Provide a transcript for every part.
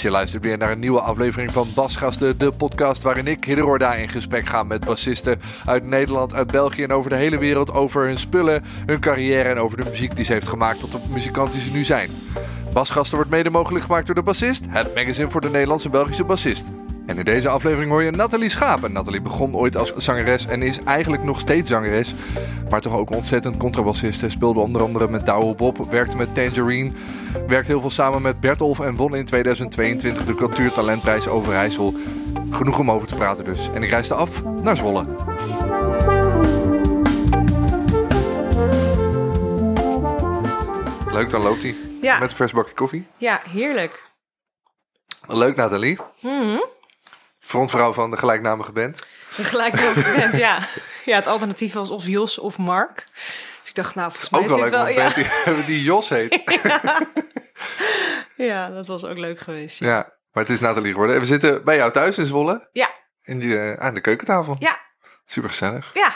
Je luistert weer naar een nieuwe aflevering van Basgasten, de podcast waarin ik, Hidde in gesprek ga met bassisten uit Nederland, uit België en over de hele wereld over hun spullen, hun carrière en over de muziek die ze heeft gemaakt tot de muzikant die ze nu zijn. Basgasten wordt mede mogelijk gemaakt door de Bassist, het magazine voor de Nederlandse Belgische bassist. En in deze aflevering hoor je Nathalie Schaap. En Nathalie begon ooit als zangeres en is eigenlijk nog steeds zangeres. Maar toch ook ontzettend contrabassiste. Speelde onder andere met Douwe Bob, werkte met Tangerine. Werkte heel veel samen met Bertolf en won in 2022 de Cultuurtalentprijs Overijssel. Genoeg om over te praten dus. En ik reisde af naar Zwolle. Leuk, dan loopt hij. Ja. Met een vers bakje koffie. Ja, heerlijk. Leuk, Nathalie. Mhm. Frontvrouw van de gelijknamige band. Gelijk op bent, ja. Ja, het alternatief was of Jos of Mark. Dus ik dacht, nou, volgens mij Ook is wel dit wel... een Ja. band die, die Jos heet. ja, dat was ook leuk geweest. Ja. Ja, maar het is Nathalie geworden. En we zitten bij jou thuis in Zwolle. Ja, In die, eh, aan de keukentafel. ja, Super gezellig. ja,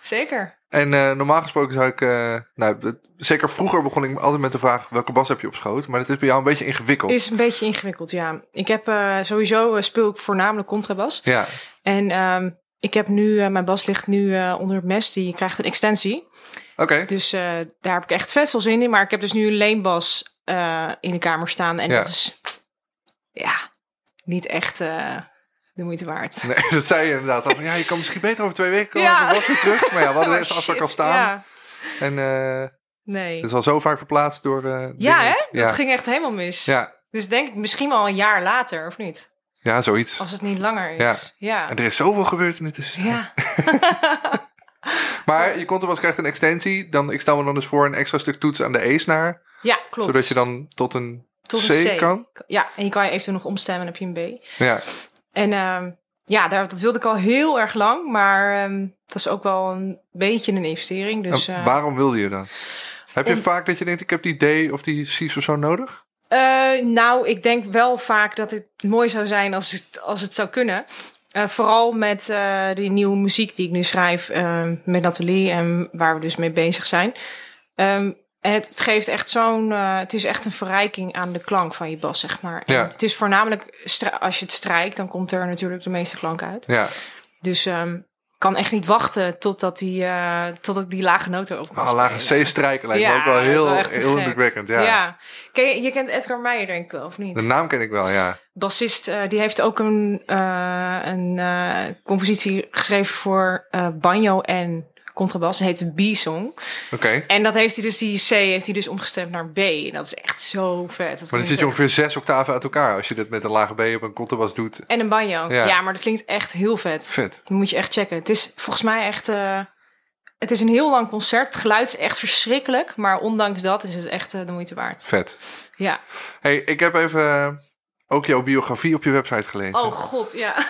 zeker. En eh, normaal gesproken zou ik... eh, nou, zeker vroeger begon ik altijd met de vraag... welke bas heb je op schoot? Maar dat is bij jou een beetje ingewikkeld. Is een beetje ingewikkeld, ja. Ik heb eh, sowieso speel ik voornamelijk contrabas. Ja, En ehm, ik heb nu, mijn bas ligt nu onder het mes. Die krijgt een extensie. oké. Dus daar heb ik echt vet veel zin in. Maar ik heb dus nu een leenbas in de kamer staan. En Ja. dat is, ja, niet echt de moeite waard. Nee, dat zei je inderdaad. al Ja, je kan misschien beter over twee weken komen. Ja. Weer terug. Maar ja, we hadden Oh, net de afspraak shit. al staan. Ja, En eh nee. het is al zo vaak verplaatst door... eh, Ja, hè? Ja. Dat ging echt helemaal mis. Ja. Dus denk ik misschien wel een jaar later, of niet? ja, zoiets. Als het niet langer is. Ja. Ja. En er is zoveel gebeurd in de tussentijd. Ja. Maar je contrabas krijgt een extensie. Dan, ik stel me dan dus voor een extra stuk toets aan de E-snaar. ja, klopt. Zodat je dan tot een Tot C, een C kan. Ja, en je kan je eventueel nog omstemmen en heb je een B. Ja, En ehm, ja, daar, dat wilde ik al heel erg lang. Maar ehm, dat is ook wel een beetje een investering. Dus, En eh, waarom wilde je dat? Heb je vaak dat je denkt, ik heb die D of die C's of zo nodig? Eh, nou, ik denk wel vaak dat het mooi zou zijn als het, als het zou kunnen. Eh, vooral met die nieuwe muziek die ik nu schrijf eh, met Nathalie en waar we dus mee bezig zijn. Ehm, het, het geeft echt zo'n. eh, het is echt een verrijking aan de klank van je bas, zeg maar. En Ja. Het is voornamelijk als je het strijkt, dan komt er natuurlijk de meeste klank uit. Ja, Dus ik kan echt niet wachten totdat, die, eh, totdat ik die lage noten op kan oh, lage spelen. C strijken lijkt me ook wel heel, wel heel indrukwekkend. Ja. Ja. Ken je, je kent Edgar Meijer denk ik wel, of niet? De naam ken ik wel, ja. bassist, eh, die heeft ook een, een compositie geschreven voor banjo en contrabas. Heet de B-song. Oké. En dat heeft hij dus, die C heeft hij dus omgestemd naar B. En dat is echt zo vet. Dat Maar dan zit je echt- ongeveer zes octaven uit elkaar als je dit met een lage B op een contrabas doet. En een banjo. Ja. Ja. maar dat klinkt echt heel vet. Vet. Dat moet je echt checken. Het is volgens mij echt... eh, het is een heel lang concert. Het geluid is echt verschrikkelijk. Maar ondanks dat is het echt eh, de moeite waard. Vet. Ja. hey, ik heb even ook jouw biografie op je website gelezen. Oh god, ja.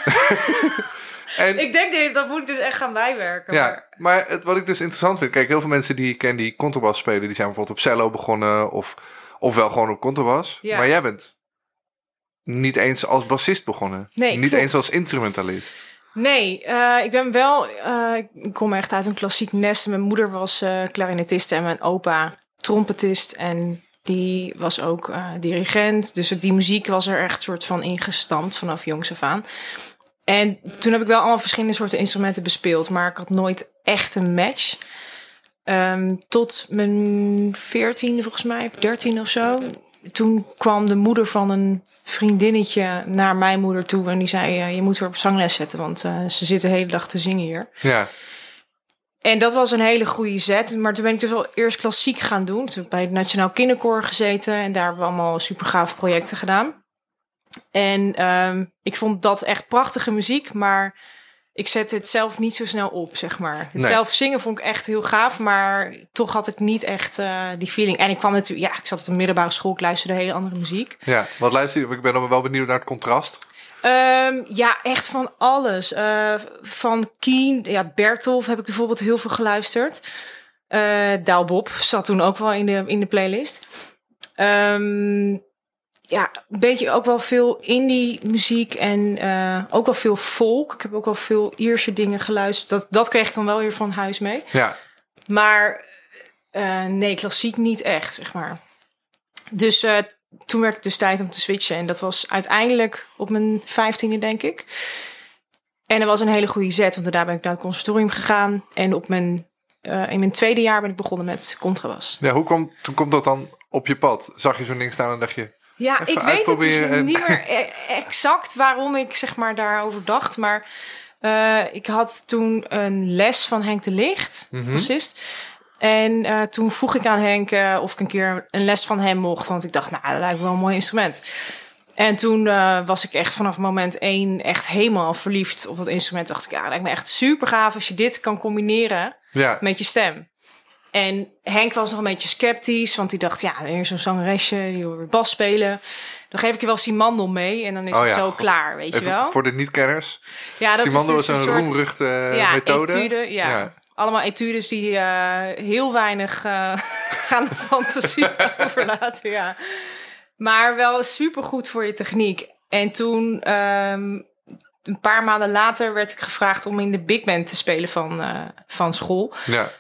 en, ik denk, dat- dat moet ik dus echt gaan bijwerken. ja, Maar... maar het, wat ik dus interessant vind... Kijk, heel veel mensen die ik ken die contrabas spelen... die zijn bijvoorbeeld op cello begonnen... of, of wel gewoon op contrabas. Ja. Maar jij bent niet eens als bassist begonnen. Nee, Niet klopt. eens als instrumentalist. Nee, eh, ik ben wel. eh, ik kom echt uit een klassiek nest. Mijn moeder was clarinetiste en mijn opa trompetist. En die was ook eh, dirigent. Dus die muziek was er echt soort van ingestampt vanaf jongs af aan. En toen heb ik wel allemaal verschillende soorten instrumenten bespeeld. Maar ik had nooit echt een match. Ehm, tot mijn veertiende volgens mij, dertien of zo. Toen kwam de moeder van een vriendinnetje naar mijn moeder toe. En die zei, eh, je moet haar op zangles zetten. Want eh, ze zit de hele dag te zingen hier. Ja, En dat was een hele goede zet. Maar toen ben ik dus wel eerst klassiek gaan doen. Toen heb ik bij het Nationaal Kinderkoor gezeten. En daar hebben we allemaal super gave projecten gedaan. En ehm, ik vond dat echt prachtige muziek. Maar ik zette het zelf niet zo snel op, zeg maar. Het Nee. zelf zingen vond ik echt heel gaaf. Maar toch had ik niet echt eh, die feeling. En ik kwam natuurlijk... Ja, ik zat op de middelbare school. Ik luisterde hele andere muziek. ja. Wat luister je? Ik ben dan wel benieuwd naar het contrast. Ehm, ja, echt van alles. Eh, van Keen, ja, Bertolf heb ik bijvoorbeeld heel veel geluisterd. Eh Daal Bob zat toen ook wel in de, in de playlist. Ehm, ja, een beetje ook wel veel indie muziek en eh, ook wel veel folk. Ik heb ook wel veel Ierse dingen geluisterd. Dat, dat kreeg ik dan wel weer van huis mee. Ja, Maar eh, nee, klassiek niet echt, zeg maar. Dus eh, toen werd het dus tijd om te switchen. En dat was uiteindelijk op mijn vijftiende, denk ik. En dat was een hele goede zet, want daarna ben ik naar het conservatorium gegaan. En op mijn, eh, in mijn tweede jaar ben ik begonnen met contrabas. Ja, hoe komt, toen komt dat dan op je pad? Zag je zo'n ding staan en dacht je... Ja, ik weet het dus en- niet meer e- exact waarom ik zeg maar daarover dacht. Maar eh, ik had toen een les van Henk de Licht, Mhm. bassist. En eh, toen vroeg ik aan Henk eh, of ik een keer een les van hem mocht. Want ik dacht, nou, dat lijkt me wel een mooi instrument. En toen eh, was ik echt vanaf moment één echt helemaal verliefd op dat instrument. Dacht ik, ja, dat lijkt me echt super gaaf als je dit kan combineren Ja, met je stem. En Henk was nog een beetje sceptisch, want hij dacht, ja, weer zo'n zangeresje, die wil weer bas spelen. Dan geef ik je wel Simandel mee en dan is Oh het ja, zo god. klaar, weet je wel. voor de niet-kenners. Ja, dat Simando is dus een een soort roemruchte ja, methode. etude, ja. Ja. Allemaal etudes die eh, heel weinig eh, aan de fantasie overlaten, ja. Maar wel supergoed voor je techniek. En toen, ehm, een paar maanden later, werd ik gevraagd om in de big band te spelen van, eh, van school. Ja.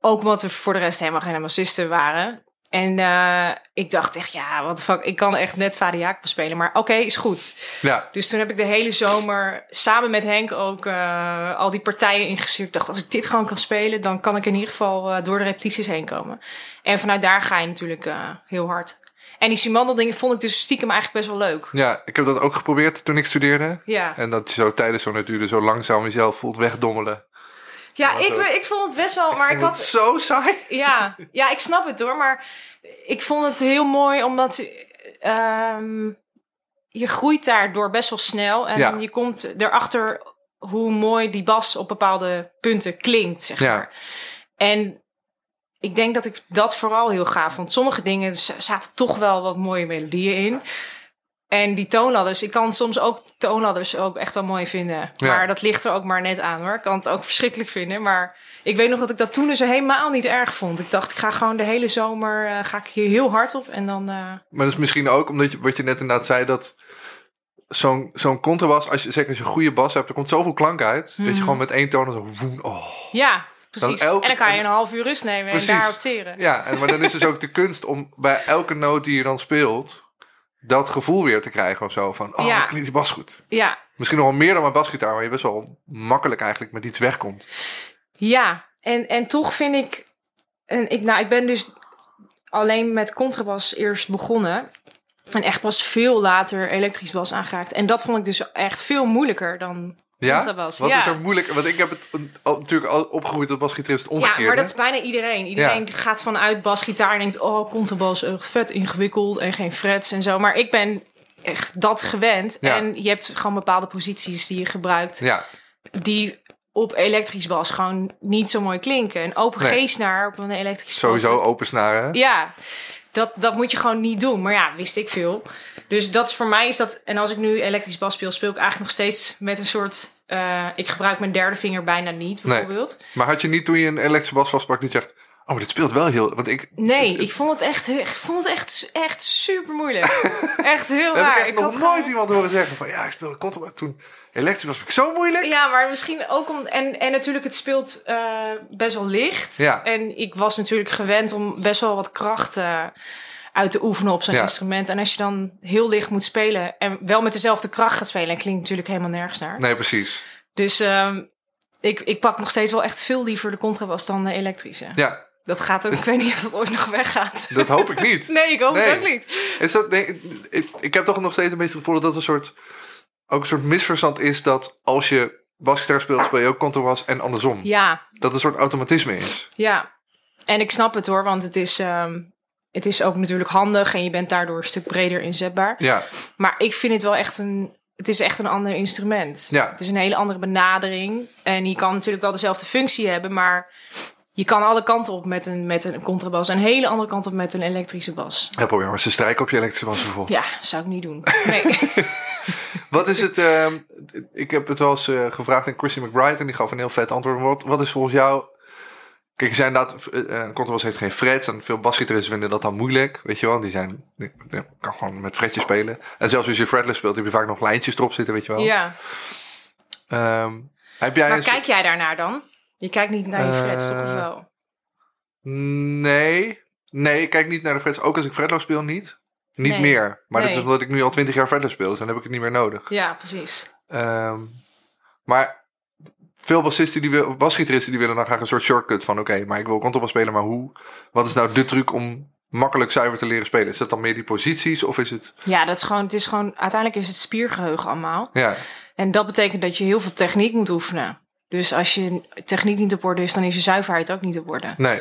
Ook omdat er voor de rest helemaal geen bassisten waren. En eh, ik dacht echt, ja, wat fuck, ik kan echt net Vader Jacob spelen. Maar oké, is goed. ja, Dus toen heb ik de hele zomer samen met Henk ook eh, al die partijen ingestuurd. Ik dacht, als ik dit gewoon kan spelen, dan kan ik in ieder geval eh, door de repetities heen komen. En vanuit daar ga je natuurlijk heel hard. En die Simandel dingen vond ik dus stiekem eigenlijk best wel leuk. ja, ik heb dat ook geprobeerd toen ik studeerde. Ja, En dat je zo tijdens zo'n etude zo langzaam jezelf voelt wegdommelen. Ja ik, ik vond het best wel, maar ik had... zo saai. Ja, ja, ik snap het hoor. Maar ik vond het heel mooi omdat ehm, je groeit daardoor best wel snel. En Ja. je komt erachter hoe mooi die bas op bepaalde punten klinkt, zeg Ja. maar. En ik denk dat ik dat vooral heel gaaf vond. Sommige dingen zaten toch wel wat mooie melodieën in. En die toonladders, ik kan soms ook toonladders ook echt wel mooi vinden. Ja. Maar dat ligt er ook maar net aan hoor. Ik kan het ook verschrikkelijk vinden. Maar ik weet nog dat ik dat toen dus helemaal niet erg vond. Ik dacht, ik ga gewoon de hele zomer eh, ga ik hier heel hard op. En dan, eh, Maar dat is misschien ook omdat je, wat je net inderdaad zei, dat zo'n zo'n contrabas, als je, zeker als je een goede bas hebt, er komt zoveel klank uit, dat je gewoon met één toon zo woen, oh. ja, precies. elke- en dan kan je een half uur rust nemen Precies. en daarop teren. Ja, en, maar dan is dus ook de kunst om bij elke noot die je dan speelt, dat gevoel weer te krijgen of zo. Van, oh, Ja. wat klinkt die bas goed. Ja, Misschien nog wel meer dan mijn basgitaar, waar je best wel makkelijk eigenlijk met iets wegkomt. Ja, en, en toch vind ik, en ik, nou, ik ben dus alleen met contrabas eerst begonnen. En echt pas veel later elektrisch bas aangeraakt. En dat vond ik dus echt veel moeilijker dan Ja? Wat ja. is er moeilijk? Want ik heb het natuurlijk al opgegroeid als basgitarist omgekeerd. Ja, maar dat is bijna iedereen. Iedereen Ja. gaat vanuit basgitaar en denkt... oh, contrabas, echt vet ingewikkeld en geen frets en zo. Maar ik ben echt dat gewend. Ja. En je hebt gewoon bepaalde posities die je gebruikt... Ja, die op elektrisch bas gewoon niet zo mooi klinken. Een open Nee. G-snaar op een elektrisch bas... sowieso open snaren. Ja, dat, dat moet je gewoon niet doen. Maar ja, wist ik veel. Dus dat is voor mij is dat. En als ik nu elektrisch bas speel, speel ik eigenlijk nog steeds met een soort. Eh, ik gebruik mijn derde vinger bijna niet, Nee. bijvoorbeeld. Maar had je niet toen je een elektrische bas vastpakt, niet zegt, oh, dit speelt wel heel... Want ik, Nee, ik vond het echt, ik vond het echt, echt super moeilijk. echt heel raar. ik Ik nog had nooit iemand horen zeggen van, ja, ik speelde contrabas toen. Elektrisch was ik zo moeilijk. Ja, maar misschien ook om. En, en natuurlijk, het speelt eh, best wel licht. Ja. En ik was natuurlijk gewend om best wel wat kracht eh, uit te oefenen op zo'n Ja. instrument. En als je dan heel licht moet spelen en wel met dezelfde kracht gaat spelen, en klinkt natuurlijk helemaal nergens naar. Nee, precies. Dus ehm, ik, ik pak nog steeds wel echt veel liever de contrabas dan de elektrische. Ja, Dat gaat ook, ik weet niet of dat ooit nog weggaat. dat hoop ik niet. Nee, ik hoop Nee. het ook niet. Is dat, nee, ik, ik heb toch nog steeds een beetje het gevoel dat dat een soort, ook een soort misverstand is dat als je basgitaar speelt, speel je ook contrabas en andersom. Ja, Dat een soort automatisme is. ja. En ik snap het hoor, want het is, ehm, het is ook natuurlijk handig en je bent daardoor een stuk breder inzetbaar. Ja, Maar ik vind het wel echt een. Het is echt een ander instrument. Ja. Het is een hele andere benadering. En je kan natuurlijk wel dezelfde functie hebben, maar je kan alle kanten op met een, met een contrabas. En een hele andere kant op met een elektrische bas. ja probeer maar eens te strijken op je elektrische bas bijvoorbeeld. Ja, zou ik niet doen. Nee. Wat is het, ehm, ik heb het wel eens eh, gevraagd aan Chrissy McBride en die gaf een heel vet antwoord. Wat, wat is volgens jou, kijk je zei inderdaad, eh, een contrabas heeft geen frets en veel basgitaristen vinden dat dan moeilijk, weet je wel. Die zijn, die, die kan gewoon met fretjes spelen. En zelfs als je fretless speelt heb je vaak nog lijntjes erop zitten, weet je wel. ja. Ehm, heb jij Maar eens- kijk jij daarnaar dan? Je kijkt niet naar je frets, toch of Eh, wel? Nee. Nee, ik kijk niet naar de frets. Ook als ik fretloos speel, niet. niet Nee. meer. Maar dat is omdat ik nu al twintig jaar verder speel, dus dan heb ik het niet meer nodig. Ja, precies. Ehm, maar veel bassisten die willen, basgitaristen die willen dan graag een soort shortcut van oké, maar ik wil contrabas spelen, maar hoe? Wat is nou de truc om makkelijk zuiver te leren spelen? Is dat dan meer die posities of is het... Ja, dat is gewoon, het is gewoon, uiteindelijk is het spiergeheugen allemaal. Ja, En dat betekent dat je heel veel techniek moet oefenen. Dus als je techniek niet op orde is, dan is je zuiverheid ook niet op orde. nee.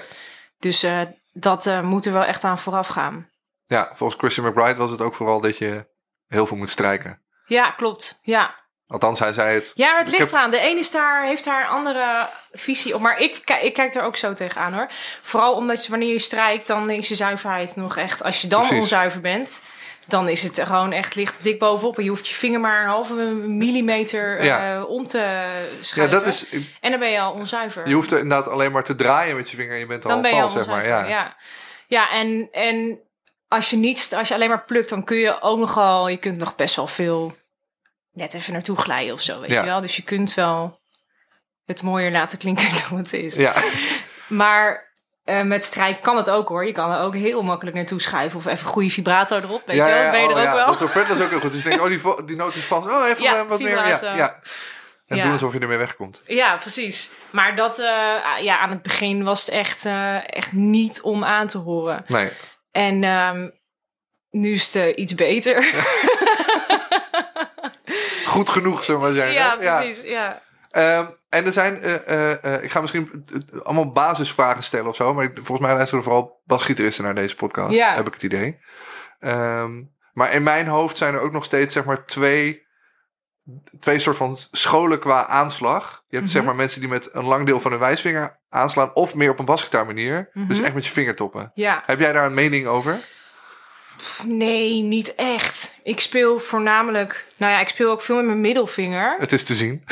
Dus eh, dat eh, moet er wel echt aan vooraf gaan. Ja, volgens Christian McBride was het ook vooral dat je heel veel moet strijken. Ja, klopt. Ja, Althans, hij zei het. ja het ligt eraan. De ene is daar, heeft daar een andere visie op. Maar ik, ik kijk er ook zo tegenaan hoor. Vooral omdat je, wanneer je strijkt, dan is je zuiverheid nog echt... Als je dan Precies. onzuiver bent, dan is het gewoon echt licht dik bovenop. En je hoeft je vinger maar een halve millimeter eh, Ja. om te Ja, schuiven. dat is. En dan ben je al onzuiver. Je hoeft er inderdaad alleen maar te draaien met je vinger en je bent al dan ben je val, al zeg maar. Ja. Ja, ja. en, en als je niet, als je alleen maar plukt, dan kun je ook nogal, je kunt nog best wel veel net even naartoe glijden of zo, weet Ja. je wel. Dus je kunt wel het mooier laten klinken dan het is. ja. Maar eh, met strijk kan het ook hoor. Je kan er ook heel makkelijk naartoe schuiven of even goede vibrato erop, weet ja, je wel. ja, ben je oh, er ook ja. wel. Dat is ook dat is ook heel goed. Dus je denkt, oh, die, die noot is vast. Oh, even Ja, wat meer. Ja. En doen alsof je ermee wegkomt. Ja, precies. Maar dat, eh, ja, aan het begin was het echt, eh, echt niet om aan te horen. Nee. En ehm, nu is het iets beter. Goed genoeg, zullen we maar zeggen. ja, precies. Ja. Ehm, en er zijn, eh, eh, eh, ik ga misschien allemaal basisvragen stellen of zo. Maar ik- volgens mij luisteren er vooral basgitaristen naar deze podcast. Ja. Heb ik het idee. Ehm, maar in mijn hoofd zijn er ook nog steeds zeg maar twee, twee soort van scholen qua aanslag. Je hebt zeg Mhm. maar mensen die met een lang deel van hun wijsvinger aanslaan. Of meer op een basgitaar manier. Dus Mhm. echt met je vingertoppen. ja. Heb jij daar een mening over? Nee, niet echt. Ik speel voornamelijk... Nou ja, ik speel ook veel met mijn middelvinger. Het is te zien.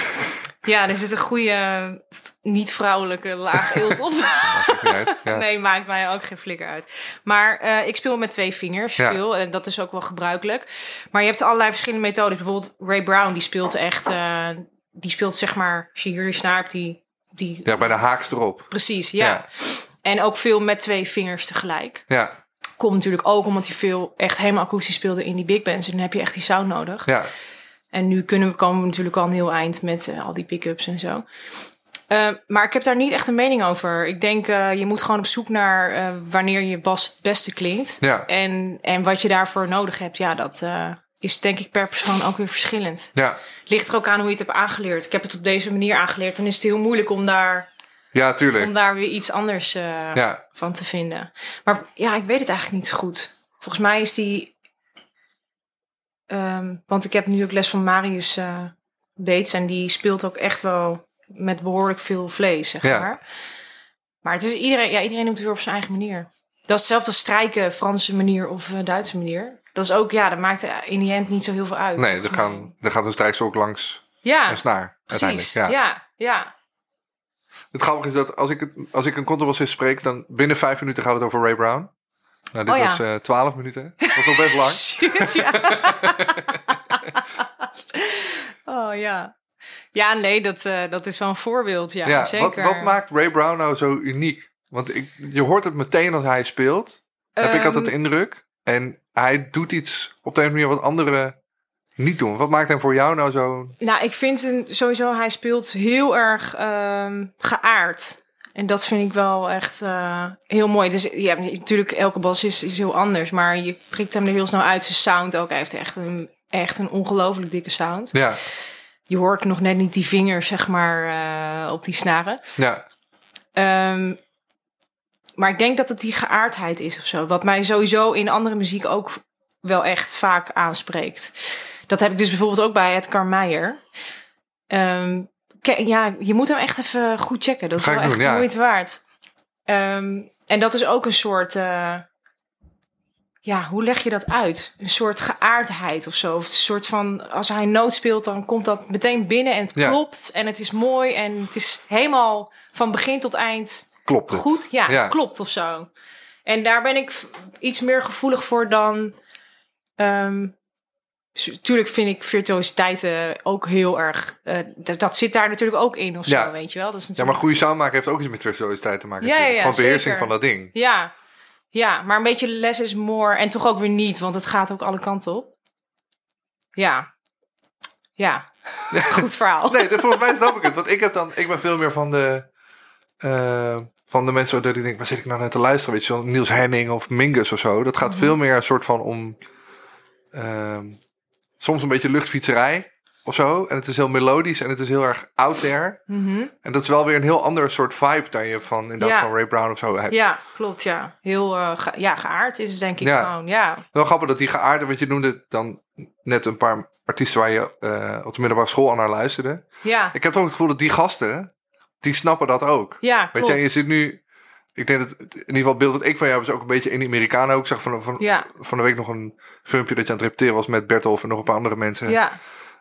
Ja, er zit een goede niet-vrouwelijke laag eelt op. Maakt niet uit. Ja. Nee, maakt mij ook geen flikker uit. Maar eh, ik speel met twee vingers Ja. veel. En dat is ook wel gebruikelijk. Maar je hebt allerlei verschillende methodes. Bijvoorbeeld Ray Brown, die speelt echt... eh, die speelt zeg maar... Als je hier je snaar hebt, die... die ja, bij de haaks erop. Precies, ja. Ja. En ook veel met twee vingers tegelijk. Ja, Komt natuurlijk ook omdat hij veel echt helemaal akoestisch speelde in die big bands. En dan heb je echt die sound nodig. ja. En nu kunnen we, komen we natuurlijk al een heel eind met eh, al die pick-ups en zo. Eh, maar ik heb daar niet echt een mening over. Ik denk, eh, je moet gewoon op zoek naar wanneer je bas het beste klinkt. Ja. En, en wat je daarvoor nodig hebt, ja, dat is denk ik per persoon ook weer verschillend. ja. Ligt er ook aan hoe je het hebt aangeleerd. Ik heb het op deze manier aangeleerd. Dan is het heel moeilijk om daar, Ja, tuurlijk. om daar weer iets anders eh, Ja, van te vinden. Maar ja, ik weet het eigenlijk niet zo goed. Volgens mij is die. ehm, want ik heb nu ook les van Marius eh Beets en die speelt ook echt wel met behoorlijk veel vlees, zeg Ja. maar. Maar het is iedereen, ja, iedereen doet het weer op zijn eigen manier. Dat is hetzelfde als strijken, Franse manier of eh, Duitse manier. Dat is ook, ja, dat maakt in die end niet zo heel veel uit. nee, er, mij. gaan, er gaat een ook langs ja, een snaar. precies. Uiteindelijk. Ja. Ja, ja. Het grappige is dat als ik, het, als ik een contrabassist spreek, dan binnen vijf minuten gaat het over Ray Brown. Nou, dit Oh ja. was eh twaalf minuten. Dat was nog best lang. Shit, ja. oh ja. Ja, nee, dat, eh, dat is wel een voorbeeld. Ja, Ja, wat, zeker. wat maakt Ray Brown nou zo uniek? Want ik, je hoort het meteen als hij speelt. heb ik altijd Ehm, indruk. En hij doet iets op de een manier wat anderen niet doen. Wat maakt hem voor jou nou zo... Nou, ik vind hem sowieso, hij speelt heel erg ehm, geaard. En dat vind ik wel echt eh, heel mooi. Dus ja, natuurlijk, elke bas is, is heel anders. Maar je prikt hem er heel snel uit. Zijn sound ook. Hij heeft echt een, echt een ongelooflijk dikke sound. Ja, Je hoort nog net niet die vingers, zeg maar, eh, op die snaren. ja, Ehm, maar ik denk dat het die geaardheid is of zo. Wat mij sowieso in andere muziek ook wel echt vaak aanspreekt. Dat heb ik dus bijvoorbeeld ook bij Edgar Meijer. Ehm, ja, je moet hem echt even goed checken. Dat is Ga wel echt doen, de ja. moeite waard. Ehm, en dat is ook een soort... eh, ja, hoe leg je dat uit? Een soort geaardheid of zo. Of een soort van, als hij noot speelt, dan komt dat meteen binnen en het Ja. klopt. En het is mooi en het is helemaal van begin tot eind klopt het. goed. Ja, Ja. het klopt of zo. En daar ben ik iets meer gevoelig voor dan... ehm Tuurlijk vind ik virtuositeiten ook heel erg... eh, dat, zit daar natuurlijk ook in of zo, Ja. weet je wel. Dat is Ja, maar natuurlijk... goede sound maken heeft ook iets met virtuositeit te maken. Ja, ja, natuurlijk. ja, Gewoon beheersing zeker. van dat ding. Ja, Ja, maar een beetje less is more. En toch ook weer niet, want het gaat ook alle kanten op. Ja. Ja. Goed verhaal. Nee, dat- volgens mij snap ik het. Want ik, heb dan, ik ben veel meer van de, eh, van de mensen die denken, waar zit ik nou naar te luisteren? Weet je Niels Henning of Mingus of zo. Dat gaat Mhm. veel meer een soort van om, ehm, soms een beetje luchtfietserij of zo. En het is heel melodisch en het is heel erg out there. Mhm. En dat is wel weer een heel ander soort vibe dan je van, inderdaad, Ja. van Ray Brown of zo hebt. Ja, klopt, ja. Heel eh, ge- ja, geaard is het denk ik Ja. gewoon, ja. Wel grappig dat die geaarde, want je noemde dan net een paar artiesten waar je eh, op de middelbare school al naar luisterde. Ja, Ik heb ook het gevoel dat die gasten, die snappen dat ook. ja Weet je, je zit nu. Ik denk dat in ieder geval het beeld dat ik van jou is ook een beetje in de Amerikanen. ook. Ik zag van, van, Ja, van de week nog een filmpje dat je aan het repeteren was met Bertolf en nog een paar andere mensen. ja,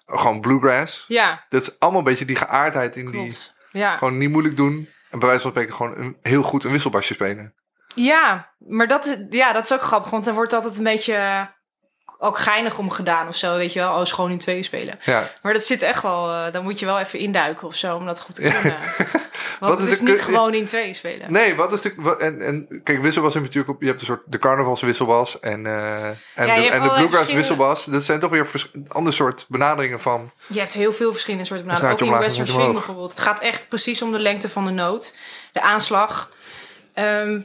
Gewoon bluegrass. ja, Dat is allemaal een beetje die geaardheid in die. Ja. Gewoon niet moeilijk doen. En bij wijze van spreken gewoon een, heel goed een wisselbasje spelen. ja, maar dat is, ja, dat is ook grappig, want dan wordt altijd een beetje ook geinig om gedaan of zo, weet je wel. Oh, is gewoon in twee spelen. Ja. Maar dat zit echt wel, eh dan moet je wel even induiken of zo om dat goed te kunnen. Want Wat het is de niet gewoon in twee spelen. Nee, wat is de. Wat, en, en kijk, wisselbas heb je natuurlijk op. Je hebt een soort de carnavalswisselbas en, eh en de, en de bluegrass wisselbas. Dat zijn toch weer vers- een ander soort benaderingen van. Je hebt heel veel verschillende soorten benaderingen. Ook in Western Swing bijvoorbeeld. Het gaat echt precies om de lengte van de noot. De aanslag. Ehm,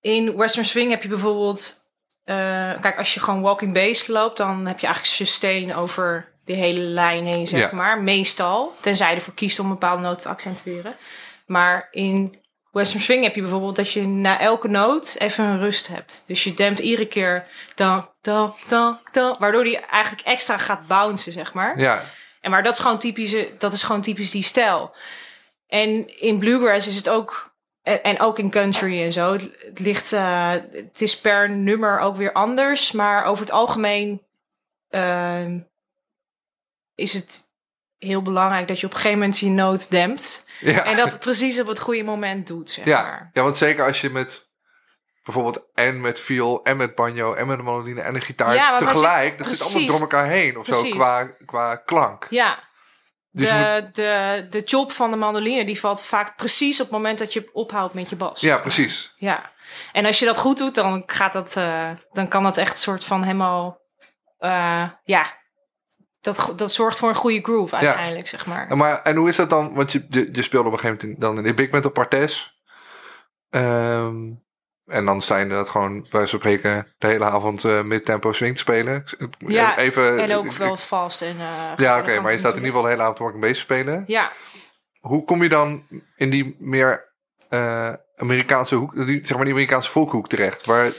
in Western Swing heb je bijvoorbeeld... eh, kijk, als je gewoon walking bass loopt... dan heb je eigenlijk sustain over de hele lijn heen, zeg Ja. maar. Meestal. Tenzij je ervoor kiest om een bepaalde noot te accentueren. Maar in Western Swing heb je bijvoorbeeld dat je na elke noot even een rust hebt. Dus je dempt iedere keer dan, dan, dan, dan, waardoor die eigenlijk extra gaat bouncen, zeg maar. Ja, En maar dat is gewoon typisch, dat is gewoon typisch die stijl. En in bluegrass is het ook, en, ook in country en zo, het, het ligt, eh, het is per nummer ook weer anders, maar over het algemeen ehm, is het heel belangrijk dat je op een gegeven moment je noot dempt. ja. En dat het precies op het goede moment doet, zeg Ja, maar. ja, want zeker als je met bijvoorbeeld en met viool en met banjo en met een mandoline en een gitaar Ja, tegelijk, dat zit allemaal door elkaar heen of zo qua, qua klank. Ja, Dus de, moet- de, de chop van de mandoline die valt vaak precies op het moment dat je ophoudt met je bas. ja, precies. Ja, en als je dat goed doet, dan gaat dat, eh, dan kan dat echt soort van helemaal, eh, ja, dat, dat zorgt voor een goede groove uiteindelijk, zeg maar. En, maar, en hoe is dat dan? Want je, je, je speelde op een gegeven moment in, dan in de Big Metal Partes. Ehm, en dan je inderdaad gewoon bij spreken de hele avond eh mid-tempo swing te spelen. Ja, Even, en ook wel vast en. eh, Ja, oké, maar je staat in ieder geval de hele avond walking bass te spelen. Ja, Hoe kom je dan in die meer eh, Amerikaanse hoek, die, zeg maar die Amerikaanse volkhoek terecht? Waar,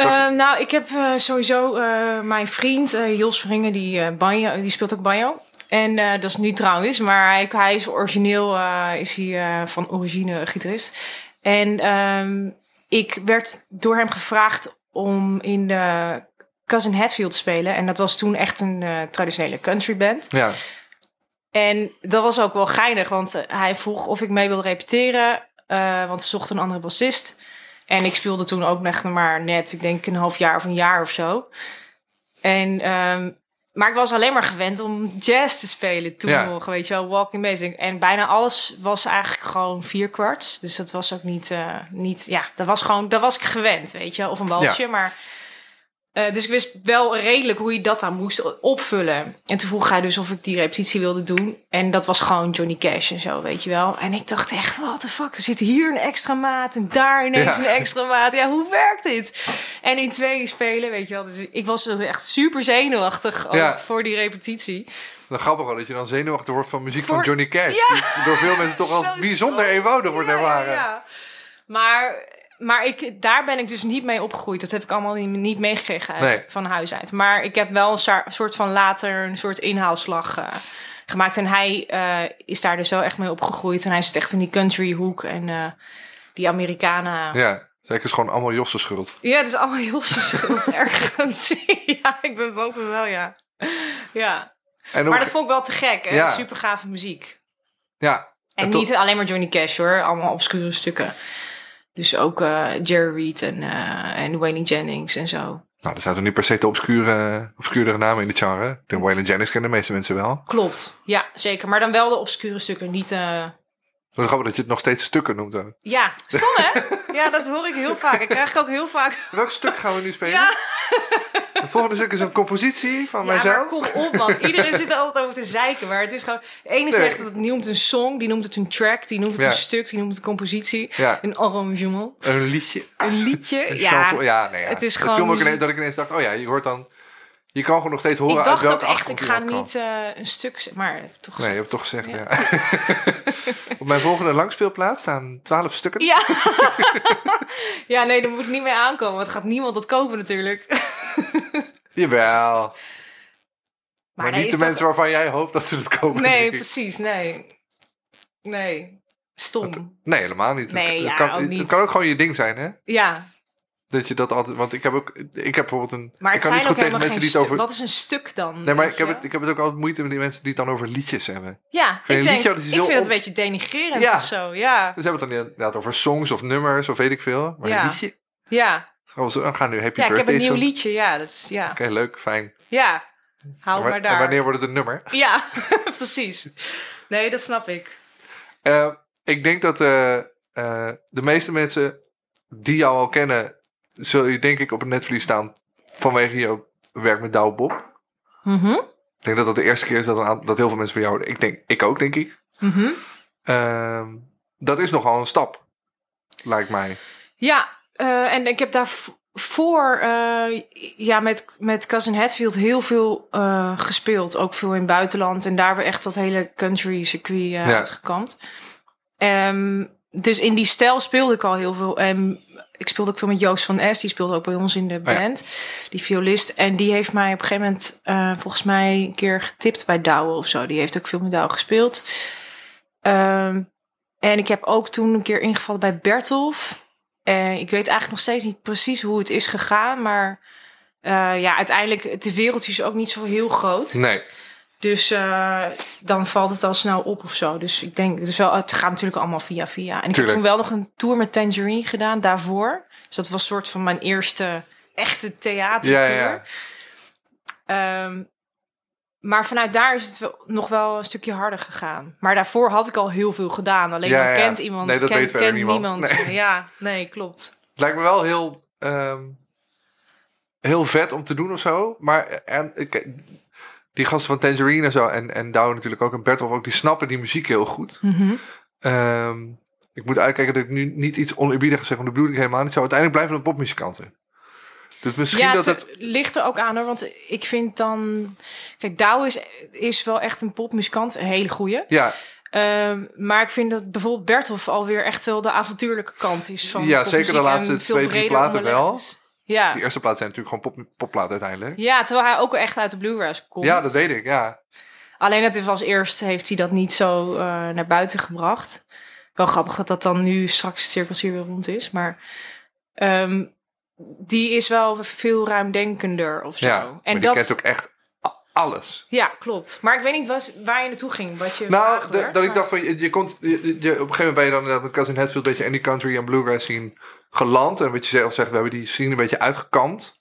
Eh, nou, ik heb eh, sowieso eh, mijn vriend eh, Jos Vringen, die, banjo, die speelt ook banjo. En dat is nu trouwens, maar hij, hij is origineel, is hij van origine gitarist. En ehm, ik werd door hem gevraagd om in de Cousin Hatfield te spelen. En dat was toen echt een traditionele country band. ja, En dat was ook wel geinig, want hij vroeg of ik mee wilde repeteren. want ze zochten een andere bassist. En ik speelde toen ook nog maar net, ik denk een half jaar of een jaar of zo. En, ehm, maar ik was alleen maar gewend om jazz te spelen toen Ja. nog, weet je wel, walking bass. En bijna alles was eigenlijk gewoon vier kwarts. Dus dat was ook niet, eh, niet ja, dat was gewoon, dat was ik gewend, weet je wel. Of een walsje, maar... eh, dus ik wist wel redelijk hoe je dat dan moest opvullen. En toen vroeg hij dus of ik die repetitie wilde doen. En dat was gewoon Johnny Cash en zo, weet je wel. En ik dacht echt, what the fuck, er zit hier een extra maat en daar ineens Ja. een extra maat. Ja, hoe werkt dit? En in twee spelen, weet je wel. Dus ik was echt super zenuwachtig ook Ja. voor die repetitie. dan grappig wel dat je dan zenuwachtig wordt van muziek van Johnny Cash. Ja. Die door veel mensen toch Zo bijzonder eenvoudig wordt ervaren. Maar, maar ik, daar ben ik dus niet mee opgegroeid. Dat heb ik allemaal niet, niet meegekregen uit, Nee. van huis uit. Maar ik heb wel een soort van later een soort inhaalslag eh, gemaakt. En hij eh, is daar dus wel echt mee opgegroeid. En hij zit echt in die country hoek. En eh, die Amerikanen... Ja. Ja, zeker is gewoon allemaal Josse schuld. het is allemaal Josse schuld ergens. ja, ik ben boven wel, ja. Ja. En Maar ook- dat vond ik wel te gek. hè. Ja. Super gave muziek. ja, En niet alleen maar Johnny Cash hoor, allemaal obscure stukken. Dus ook eh, Jerry Reed en, eh en Wayne Jennings en zo. Nou, er zaten niet per se de obscure, obscuurdere namen in dit genre. Ik denk Waylon Jennings kennen de meeste mensen wel. Klopt, ja zeker. Maar dan wel de obscure stukken, niet, eh, Wat grappig dat je het nog steeds stukken noemt ook. Ja, stom hè? Ja, dat hoor ik heel vaak. Ik krijg ook heel vaak. Welk stuk gaan we nu spelen? Ja, Het volgende stuk is een compositie van ja maar mijzelf. kom op man. Iedereen zit er altijd over te zeiken. Maar het is gewoon... De ene Nee. zegt dat het noemt een song. Die noemt het een track. Die noemt het Ja. een stuk. Die noemt het een compositie. Ja. Een arrangement. Een liedje. Een liedje. Een ja. chanson. Ja, nee, ja. het is gewoon viel me ook muziek. ineens, dat ik ineens dacht, oh ja, je hoort dan... Je kan gewoon nog steeds horen Ik uit welke ook echt, ik ga niet eh, een stuk... Maar toch Nee, je gezegd. hebt toch gezegd, ja. Op mijn volgende langspeelplaats staan twaalf stukken. Ja. ja, nee, daar moet ik niet mee aankomen. Want gaat niemand dat kopen natuurlijk. Jawel. Maar, nee, niet de dat- mensen waarvan jij hoopt dat ze het kopen. Nee, precies. Nee. Nee. Stom. Nee, helemaal niet. Nee, het, ja, het kan, ook het niet. kan ook gewoon je ding zijn, hè? Ja, Dat je dat altijd... Want ik heb ook... Ik heb bijvoorbeeld een... maar ik het kan niet zijn goed ook tegen helemaal mensen geen die het stuk. over... Wat is een stuk dan? Nee, maar ik heb, je? het, ik heb het ook altijd moeite met die mensen die het dan over liedjes hebben. Ja, Vind je ik, een denk, liedje, ik vind het een beetje denigrerend Ja. of zo. Ja, Dus hebben we het dan inderdaad over songs of nummers of weet ik veel. Maar Ja. een liedje... ja. Gewoon zo, gaan nu Happy ja ik heb Birthday een nieuw song. liedje. Ja, dat is, ja. Oké, leuk, fijn. ja. hou En maar En daar. wanneer wordt het een nummer? Ja, precies. Nee, dat snap ik. Eh, ik denk dat eh, eh, de meeste mensen die jou al kennen, zul je denk ik op het netvlies staan vanwege je werk met Douwe Bob. Mhm. Ik denk dat dat de eerste keer is dat, een dat heel veel mensen van jou, ik denk, ik ook denk ik. Mhm. Ehm, dat is nogal een stap, lijkt mij. Ja, eh, en ik heb daarvoor uh, ja, met, met Cousin Hatfield heel veel eh, gespeeld. Ook veel in het buitenland. En daar we echt dat hele country circuit eh, Ja. uitgekampt. Ehm, dus in die stijl speelde ik al heel veel. En ik speelde ook veel met Joost van S. Die speelde ook bij ons in de Oh ja. band. Die violist. En die heeft mij op een gegeven moment eh, volgens mij een keer getipt bij Douwe of zo. Die heeft ook veel met Douwe gespeeld. Ehm, en ik heb ook toen een keer ingevallen bij Bertolf. En ik weet eigenlijk nog steeds niet precies hoe het is gegaan. Maar eh, ja, uiteindelijk, het wereldje is ook niet zo heel groot. Nee, Dus eh, dan valt het al snel op of zo. Dus ik denk, dus wel, het gaat natuurlijk allemaal via via. En ik Tuurlijk. heb toen wel nog een tour met Tangerine gedaan daarvoor. Dus dat was soort van mijn eerste echte theatertour. ja, ja. Ehm, maar vanuit daar is het wel, nog wel een stukje harder gegaan. Maar daarvoor had ik al heel veel gedaan. Alleen Ja, dan ja. kent iemand, Nee, dat weet verder kent niemand. niemand. Nee. Ja, nee, klopt. Het lijkt me wel heel, ehm, heel vet om te doen of zo. Maar en, ik- die gasten van Tangerine en zo, en, en Douwe natuurlijk ook, en Bertolf ook, die snappen die muziek heel goed. Mhm. Ehm, ik moet uitkijken dat ik nu niet iets oneerbiedigs zeg, want dat bedoel ik helemaal niet zo. Uiteindelijk blijven het popmuzikanten. Dus misschien ja, dat het het... ligt er ook aan hoor. Want ik vind dan... Kijk, Douwe is, is wel echt een popmuzikant. Een hele goeie. Ja, Ehm, maar ik vind dat bijvoorbeeld Bertolf alweer echt wel de avontuurlijke kant is van Ja, zeker de laatste veel twee, drie platen wel. is. Ja. die eerste plaat zijn natuurlijk gewoon pop, popplaat uiteindelijk. ja, terwijl hij ook echt uit de bluegrass komt. Ja, dat weet ik, ja. Alleen het is als eerst heeft hij dat niet zo eh, naar buiten gebracht. Wel grappig dat dat dan nu straks het cirkeltje weer rond is. Maar ehm, die is wel veel ruimdenkender of zo. ja. en dat, kent ook echt alles. Ja, klopt. Maar ik weet niet was, waar je naartoe ging. Wat je Nou, werd, dat ik dacht van, je, je, komt, je, je- op een gegeven moment ben je dan met Cousin Hatfield een beetje die country en bluegrass scene geland. En wat je zelf zegt, we hebben die scene een beetje uitgekampt.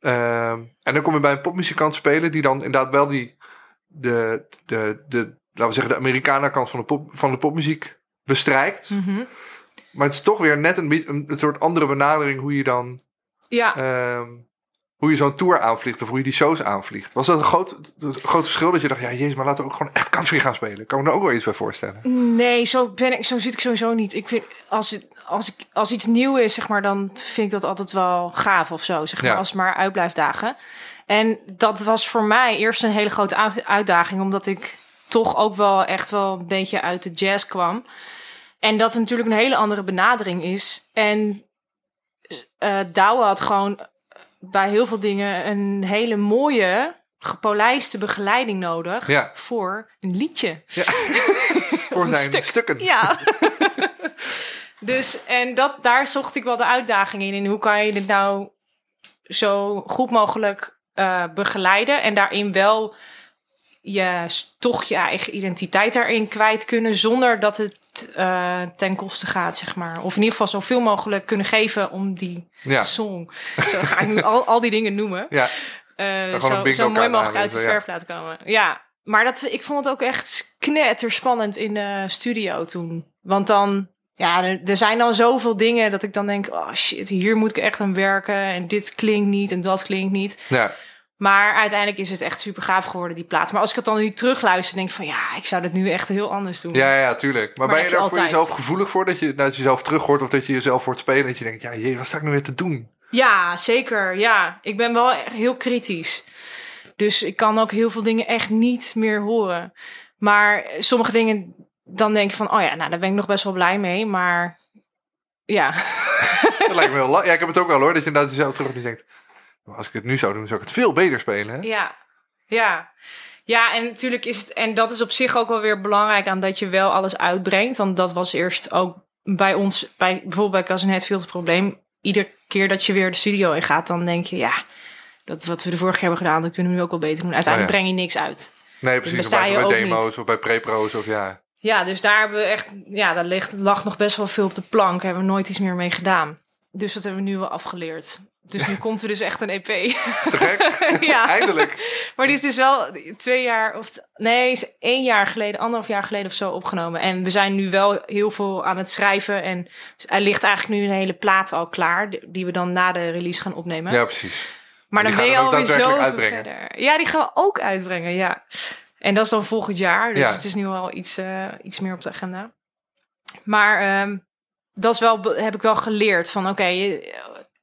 Ehm, en dan kom je bij een popmuzikant spelen die dan inderdaad wel die, de, de, de, laten we zeggen, de Amerikaner kant van de, pop, van de popmuziek bestrijkt. Mhm. Maar het is toch weer net een, beetje- een, een soort andere benadering hoe je dan, Ja, ehm, hoe je zo'n tour aanvliegt of hoe je die shows aanvliegt. Was dat een groot, een groot verschil dat je dacht, ja jezus, maar laten we ook gewoon echt country gaan spelen. Kan ik me er ook wel iets bij voorstellen. nee, zo, ben ik, zo zit ik sowieso niet. Ik vind, als, het, als, ik, als iets nieuw is, zeg maar, dan vind ik dat altijd wel gaaf of zo. Zeg maar, Ja. als het maar uit blijft dagen. En dat was voor mij eerst een hele grote uitdaging, omdat ik toch ook wel echt wel een beetje uit de jazz kwam. En dat natuurlijk een hele andere benadering is. En eh Douwe had gewoon bij heel veel dingen een hele mooie, gepolijste begeleiding nodig Ja. voor een liedje. Voor een zijn stuk. stukken. Ja. dus, en dat, daar zocht ik wel de uitdaging in. Hoe kan je dit nou zo goed mogelijk eh, begeleiden en daarin wel je, toch je eigen identiteit daarin kwijt kunnen, zonder dat het eh, ten koste gaat, zeg maar. Of in ieder geval zoveel mogelijk kunnen geven om die Ja. song. Zo ga ik nu al, al die dingen noemen. Ja, een zo, zo mooi mogelijk uit de verf laten komen. Ja, maar dat, ik vond het ook echt knetterspannend in de studio toen. Want dan, ja, er, er zijn dan zoveel dingen dat ik dan denk, oh shit, hier moet ik echt aan werken. En dit klinkt niet en dat klinkt niet. Ja. Maar uiteindelijk is het echt super gaaf geworden, die plaat. Maar als ik het dan nu terugluister, denk ik van ja, ik zou dat nu echt heel anders doen. Ja, ja, tuurlijk. Maar, Maar ben je daar je voor jezelf gevoelig voor? Dat je, dat je jezelf terug hoort of dat je jezelf hoort spelen? Dat je denkt, ja, jee, wat sta ik nu weer te doen? Ja, zeker. Ja, ik ben wel echt heel kritisch. Dus ik kan ook heel veel dingen echt niet meer horen. Maar sommige dingen, dan denk ik van, oh ja, nou, daar ben ik nog best wel blij mee. Maar ja, Dat lijkt me heel Ja, ik heb het ook wel hoor. Dat je inderdaad jezelf terug niet denkt. "Maar Als ik het nu zou doen, zou ik het veel beter spelen. Hè? ja, ja. Ja, en natuurlijk is het, en dat is op zich ook wel weer belangrijk aan dat je wel alles uitbrengt. Want dat was eerst ook bij ons, bij, bijvoorbeeld bij Cousin Hatfield het probleem. Iedere keer dat je weer de studio in gaat, dan denk je, ja, dat wat we de vorige keer hebben gedaan, dat kunnen we nu ook wel beter doen. Uiteindelijk Oh ja. breng je niks uit. Nee, precies. Of bij, je bij ook demo's niet. of bij pre-pro's of ja. Ja, dus daar hebben we echt, ja, daar ligt, lag nog best wel veel op de plank. Daar hebben we nooit iets meer mee gedaan. Dus dat hebben we nu wel afgeleerd. Dus nu komt er dus echt een EP. Te gek. ja. Eindelijk. Maar die is dus wel twee jaar, of nee, is één jaar geleden, anderhalf jaar geleden of zo opgenomen. En we zijn nu wel heel veel aan het schrijven. En dus er ligt eigenlijk nu een hele plaat al klaar, die we dan na de release gaan opnemen. Ja, precies. maar dan ben je alweer zo verder. Ja, die gaan we ook uitbrengen, ja. En dat is dan volgend jaar, dus Ja. het is nu al iets, eh, iets meer op de agenda. Maar ehm, dat is wel, heb ik wel geleerd van, oké,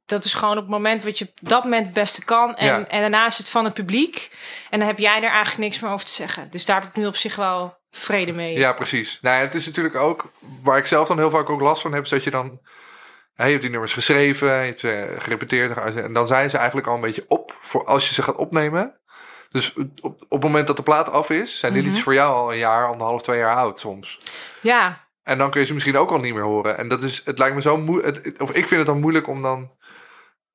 dat is gewoon op het moment wat je op dat moment het beste kan. En, Ja. en daarna is het van het publiek. En dan heb jij er eigenlijk niks meer over te zeggen. Dus daar heb ik nu op zich wel vrede mee. Ja, precies. Nou, ja, het is natuurlijk ook, waar ik zelf dan heel vaak ook last van heb, is dat je dan, hè, je hebt die nummers geschreven, je hebt ze gerepeteerd, en dan zijn ze eigenlijk al een beetje op voor als je ze gaat opnemen. Dus op, op het moment dat de plaat af is, zijn die Mhm. liedjes voor jou al een jaar, anderhalf, twee jaar oud soms. ja, En dan kun je ze misschien ook al niet meer horen. En dat is, het lijkt me zo moeilijk, of ik vind het dan moeilijk om dan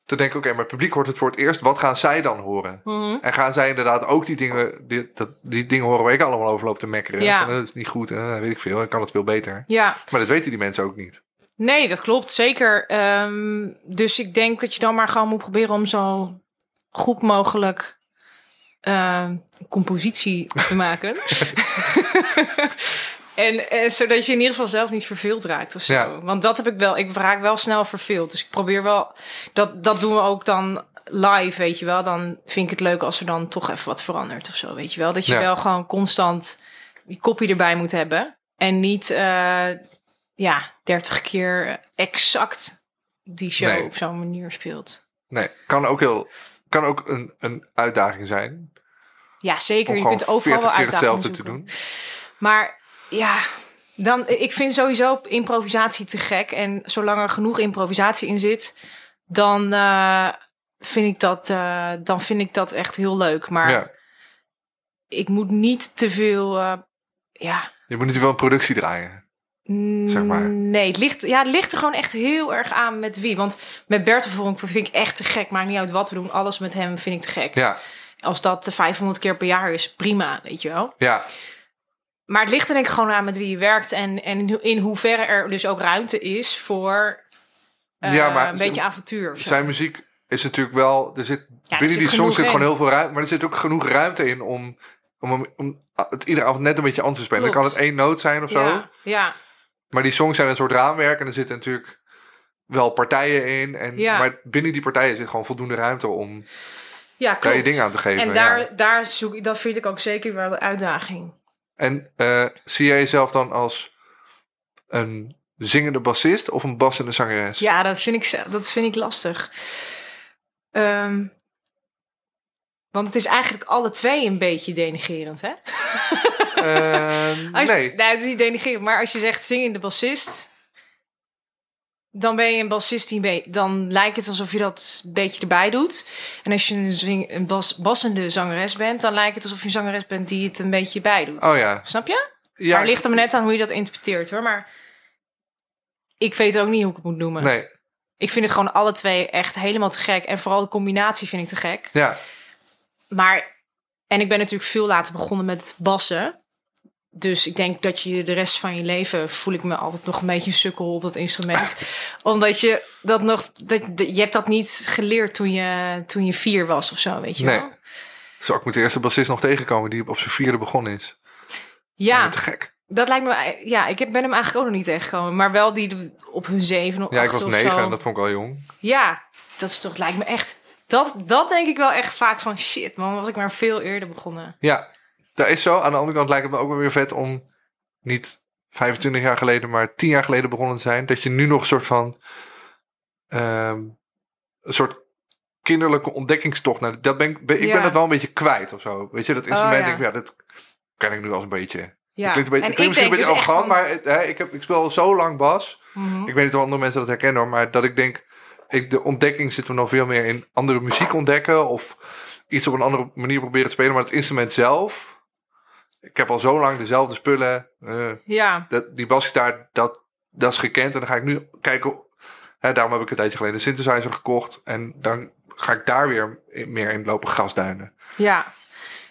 te denken, oké, maar het publiek hoort het voor het eerst, wat gaan zij dan horen? Mhm. En gaan zij inderdaad ook die dingen, die, dat, die dingen horen waar ik allemaal over loop te mekkeren? Ja. Van, eh, dat is niet goed, eh, weet ik veel, ik kan het veel beter. ja. Maar dat weten die mensen ook niet. Nee, dat klopt, zeker. Ehm, dus ik denk dat je dan maar gewoon moet proberen om zo goed mogelijk ehm, compositie te maken. en, en zodat je in ieder geval zelf niet verveeld raakt of zo. Ja. Want dat heb ik wel. Ik raak wel snel verveeld. Dus ik probeer wel. Dat, dat doen we ook dan live, weet je wel. Dan vind ik het leuk als er dan toch even wat verandert of zo, weet je wel. Dat je Ja. wel gewoon constant je kopie erbij moet hebben. En niet, eh, ja, 30 keer exact die show Nee. op zo'n manier speelt. Nee, kan ook, heel, kan ook een, een uitdaging zijn. Ja, zeker. Je kunt overal 40 wel uitdagingen hetzelfde te doen. Maar ja, dan, ik vind sowieso improvisatie te gek. En zolang er genoeg improvisatie in zit, dan, eh, vind, ik dat, eh, dan vind ik dat echt heel leuk. Maar Ja. ik moet niet te veel. eh, ja, Je moet niet wel een productie draaien. Zeg maar. Nee, het ligt, ja, het ligt er gewoon echt heel erg aan met wie. Want met Vonk vind ik echt te gek. Maakt niet uit wat we doen. Alles met hem vind ik te gek. Ja, Als dat de 500 keer per jaar is, prima, weet je wel. ja, Maar het ligt er denk ik gewoon aan met wie je werkt. En, en in ho- in hoeverre er dus ook ruimte is voor eh, Ja, maar een beetje avontuur. Zijn muziek is natuurlijk wel... Er zit, binnen zit die songs zit in. gewoon heel veel ruimte. Maar er zit ook genoeg ruimte in om, om, om het iedere avond net een beetje anders te spelen. Dan kan het één noot zijn of zo. Ja, ja, Maar die songs zijn een soort raamwerk. En er zitten natuurlijk wel partijen in. En, Ja. Maar binnen die partijen zit gewoon voldoende ruimte om ja, daar klopt. je ding aan te geven. en ja. daar, daar zoek ik, dat vind ik ook zeker wel de uitdaging. En eh, zie jij jezelf dan als een zingende bassist of een bassende zangeres? Ja, dat vind ik, dat vind ik lastig. Ehm, want het is eigenlijk alle twee een beetje denigerend, hè? Eh, Als je- nee. het is niet. Maar als je zegt zingende bassist... dan ben je een bassist die... be- dan lijkt het alsof je dat een beetje erbij doet. En als je een, zing, een bas, bassende zangeres bent... dan lijkt het alsof je een zangeres bent die het een beetje bij doet. Oh ja. Snap je? ja maar het ligt er maar net aan hoe je dat interpreteert, hoor. Maar ik weet ook niet hoe ik het moet noemen. Nee. Ik vind het gewoon alle twee echt helemaal te gek. En vooral de combinatie vind ik te gek. Ja. Maar, en ik ben natuurlijk veel later begonnen met bassen. Dus ik denk dat je de rest van je leven voel ik me altijd nog een beetje een sukkel op dat instrument. Omdat je dat nog, dat, je hebt dat niet geleerd toen je, toen je vier was of zo, weet je Nee. wel? Zo, ik moet de eerste bassist nog tegenkomen die op zijn vierde begonnen is. Ja, Oh, te gek. Dat lijkt me, ja, ik heb- ben hem eigenlijk ook nog niet tegengekomen. Maar wel die op hun zeven of Ja, ik was negen en dat vond ik wel jong. Ja, dat is toch, lijkt me echt... Dat, dat denk ik wel echt vaak van shit, man. Was ik maar veel eerder begonnen. Ja, dat is zo. Aan de andere kant lijkt het me ook wel weer vet om niet 25 jaar geleden, maar 10 jaar geleden begonnen te zijn. Dat je nu nog een soort van ehm, een soort kinderlijke ontdekkingstocht naar. Dat ben ik, ben, ik Ja. ben het wel een beetje kwijt of zo. Weet je, dat instrument. ja. ik, ja, dat ken ik nu wel eens een beetje. Ja, Klinkt, een beetje, en klinkt misschien een denk beetje dus arrogant, van- maar het, hè, ik, heb, ik speel al zo lang bas. Mhm. Ik weet niet of andere mensen dat herkennen hoor, maar dat ik denk, ik, de ontdekking zit me dan veel meer in andere muziek ontdekken of iets op een andere manier proberen te spelen. Maar het instrument zelf, ik heb al zo lang dezelfde spullen. eh, Ja, dat, die basgitaar, dat, dat is gekend. En dan ga ik nu kijken, hè, daarom heb ik een tijdje geleden een synthesizer gekocht. En dan ga ik daar weer meer in lopen gasduinen. ja,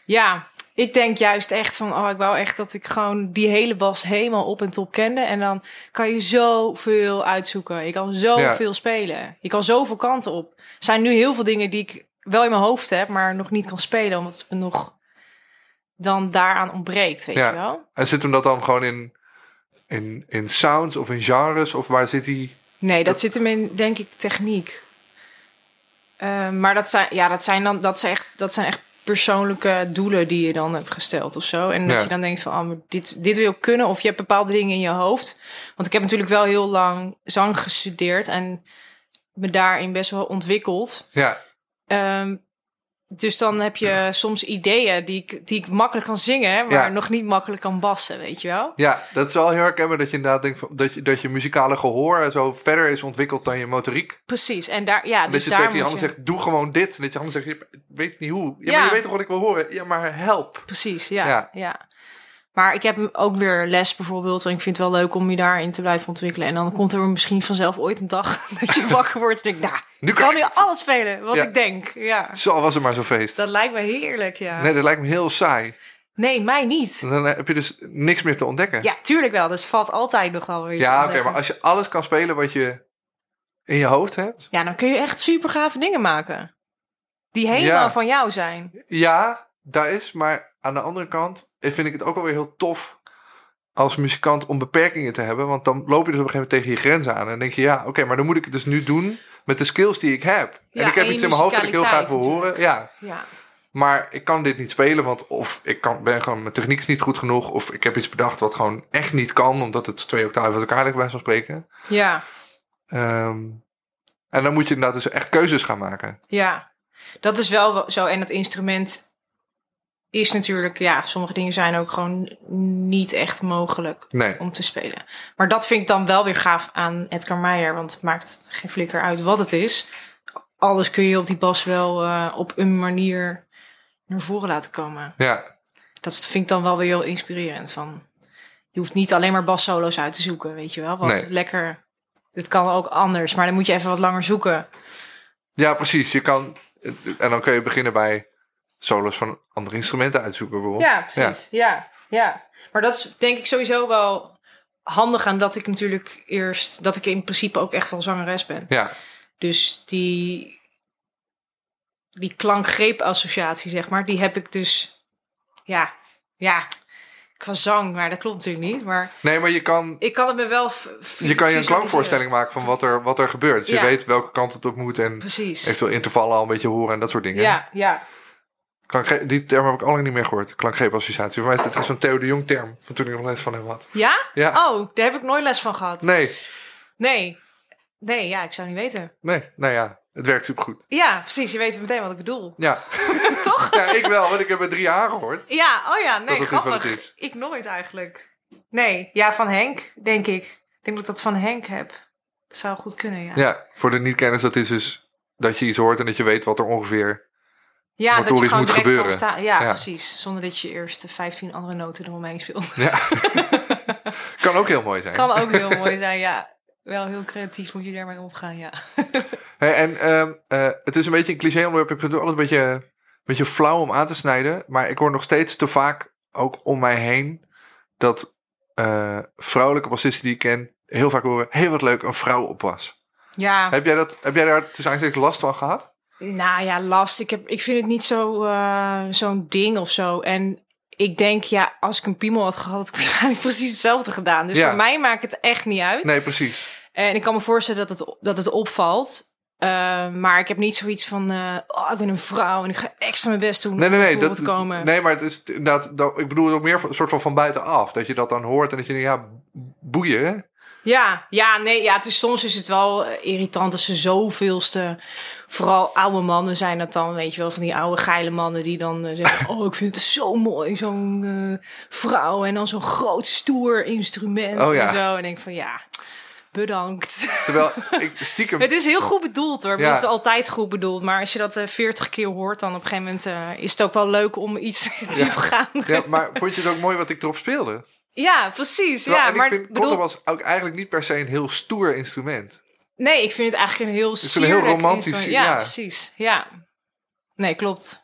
ja. Ik denk juist echt van, oh, ik wou echt dat ik gewoon die hele bas helemaal op en top kende. En dan kan je zoveel uitzoeken. Je kan zoveel spelen. Je kan zoveel kanten op. Er zijn nu heel veel dingen die ik wel in mijn hoofd heb, maar nog niet kan spelen. Omdat het me nog dan daaraan ontbreekt, weet Ja. je wel? En zit hem dat dan gewoon in, in, in sounds of in genres? Of waar zit die? Nee, dat zit hem in, denk ik, techniek. Eh, maar dat zijn, ja, dat zijn dan, dat zijn echt, dat zijn echt persoonlijke doelen die je dan hebt gesteld of zo. En dat Ja. je dan denkt van, oh, dit, dit wil ik kunnen. Of je hebt bepaalde dingen in je hoofd. Want ik heb natuurlijk wel heel lang zang gestudeerd en me daarin best wel ontwikkeld. Ja, Ehm, dus dan heb je soms ideeën die ik, die ik makkelijk kan zingen, maar Ja. nog niet makkelijk kan bassen, weet je wel? ja, dat is wel heel herkenbaar dat je inderdaad denkt dat, je, dat je muzikale gehoor zo verder is ontwikkeld dan je motoriek. Precies. En daar, ja, dat dus je daar tegen je moet handen zegt, doe gewoon dit. En dat je handen zegt, ik weet niet hoe. Ja, Ja. maar je weet toch wat ik wil horen? Ja, maar help. Precies, ja, Ja. ja. Maar ik heb ook weer les bijvoorbeeld. En ik vind het wel leuk om je daarin te blijven ontwikkelen. En dan komt er misschien vanzelf ooit een dag dat je wakker wordt en denkt, nou, Nu kan het. alles spelen wat Ja. ik denk. Ja, Zo was het maar zo'n feest. dat lijkt me heerlijk, ja. Nee, dat lijkt me heel saai. Nee, mij niet. Dan heb je dus niks meer te ontdekken. Ja, tuurlijk wel. Dus valt altijd nog wel weer Ja, oké, maar als je alles kan spelen wat je in je hoofd hebt. Ja, dan kun je echt super gave dingen maken. Die helemaal Ja. van jou zijn. Ja, daar is. Maar aan de andere kant vind ik het ook wel weer heel tof als muzikant om beperkingen te hebben. Want dan loop je dus op een gegeven moment tegen je grenzen aan. En dan denk je, ja, oké, maar dan moet ik het dus nu doen met de skills die ik heb. Ja, en ik heb en iets in mijn hoofd dat ik heel graag wil horen. Ja, Ja, maar ik kan dit niet spelen, want of ik kan, ben gewoon, mijn techniek is niet goed genoeg. Of ik heb iets bedacht wat gewoon echt niet kan, omdat het twee octaven uit elkaar ligt, bij van spreken. ja, Ehm, en dan moet je inderdaad dus echt keuzes gaan maken. ja. Dat is wel zo. En het instrument is natuurlijk... Ja, sommige dingen zijn ook gewoon niet echt mogelijk. Nee, om te spelen. Maar dat vind ik dan wel weer gaaf aan Edgar Meijer, want het maakt geen flikker uit wat het is. Alles kun je op die bas wel eh, op een manier naar voren laten komen. ja, Dat vind ik dan wel weer heel inspirerend. Van, je hoeft niet alleen maar bassolo's uit te zoeken, weet je wel. Wat Nee. lekker, het kan ook anders, maar dan moet je even wat langer zoeken. ja, precies. Je kan, en dan kun je beginnen bij solos van andere instrumenten uitzoeken bijvoorbeeld. Ja, precies. Ja. ja, Maar dat is denk ik sowieso wel handig aan dat ik natuurlijk eerst, dat ik in principe ook echt wel zangeres ben. Ja, Dus die, die klankgreep-associatie, zeg maar, die heb ik dus, ja, ja, qua zang, maar dat klopt natuurlijk niet. Maar nee, maar je kan, ik kan het me wel. je kan je een klankvoorstelling maken van wat er, wat er gebeurt. Dus je weet welke kant het op moet en Precies. eventueel intervallen al een beetje horen en dat soort dingen. Ja, ja. Klankgreep- die term heb ik al lang niet meer gehoord. Klankgreepassociatie. Voor mij is dit echt zo'n Theo de Jong term. Van toen ik nog les van hem had. Ja? Ja. Oh, daar heb ik nooit les van gehad. Nee, Nee. Nee, ja, ik zou niet weten. nee, nou ja. Het werkt supergoed. Ja, precies. Je weet meteen wat ik bedoel. Ja. Toch? ja, ik wel, want ik heb het drie jaar gehoord. Ja, oh ja, nee, grappig. het. Ik nooit eigenlijk. Nee, ja, van Henk, denk ik. Ik denk dat dat van Henk heb. Dat zou goed kunnen, ja. Ja, voor de niet-kenners, dat is dus dat je iets hoort en dat je weet wat er ongeveer... Ja, dat je gewoon direct gebeuren. Ja, Ja. precies. Zonder dat je eerst de 15 andere noten eromheen speelt. Ja. kan ook heel mooi zijn. Kan ook heel mooi zijn, ja. Wel heel creatief moet je daarmee omgaan, ja. Hey, en ehm, eh, het is een beetje een cliché onderwerp. Ik vind het altijd een beetje, een beetje flauw om aan te snijden. Maar ik hoor nog steeds te vaak, ook om mij heen, dat eh, vrouwelijke bassisten die ik ken, heel vaak horen, heel wat leuk, een vrouw op bas. Ja, Heb jij, dat, heb jij daar tussen aanstekens last van gehad? Nou ja, last. Ik, heb, ik vind het niet zo, eh, zo'n ding of zo. En ik denk, ja, als ik een piemel had gehad, had ik waarschijnlijk precies hetzelfde gedaan. Dus Ja. voor mij maakt het echt niet uit. Nee, precies. En ik kan me voorstellen dat het, dat het opvalt. Eh, maar ik heb niet zoiets van, eh, oh, ik ben een vrouw en ik ga extra mijn best doen Nee, nee, nee. Dat, komen. nee, maar het is inderdaad, dat, ik bedoel het ook meer van- een soort van van buitenaf. Dat je dat dan hoort en dat je denkt, ja, boeien. Ja, ja, nee, ja, het is, soms is het wel eh, irritant als ze zoveelste, vooral oude mannen zijn dat dan, weet je wel, van die oude geile mannen die dan eh, zeggen, oh, ik vind het zo mooi, zo'n eh, vrouw en dan zo'n groot stoer instrument Oh, ja. en zo. En ik denk van, ja, bedankt. Terwijl ik stiekem... Het is heel goed bedoeld hoor, Ja. het is altijd goed bedoeld. Maar als je dat veertig keer hoort, dan op een gegeven moment is het ook wel leuk om iets diepgaander. Ja, maar vond je het ook mooi wat ik erop speelde? Ja, precies. Terwijl, ja, en maar ik vind bedoel, contrabas ook eigenlijk niet per se een heel stoer instrument. nee, ik vind het eigenlijk een heel is een heel romantisch- instrument. Ja, ja. precies. Ja. Nee, klopt.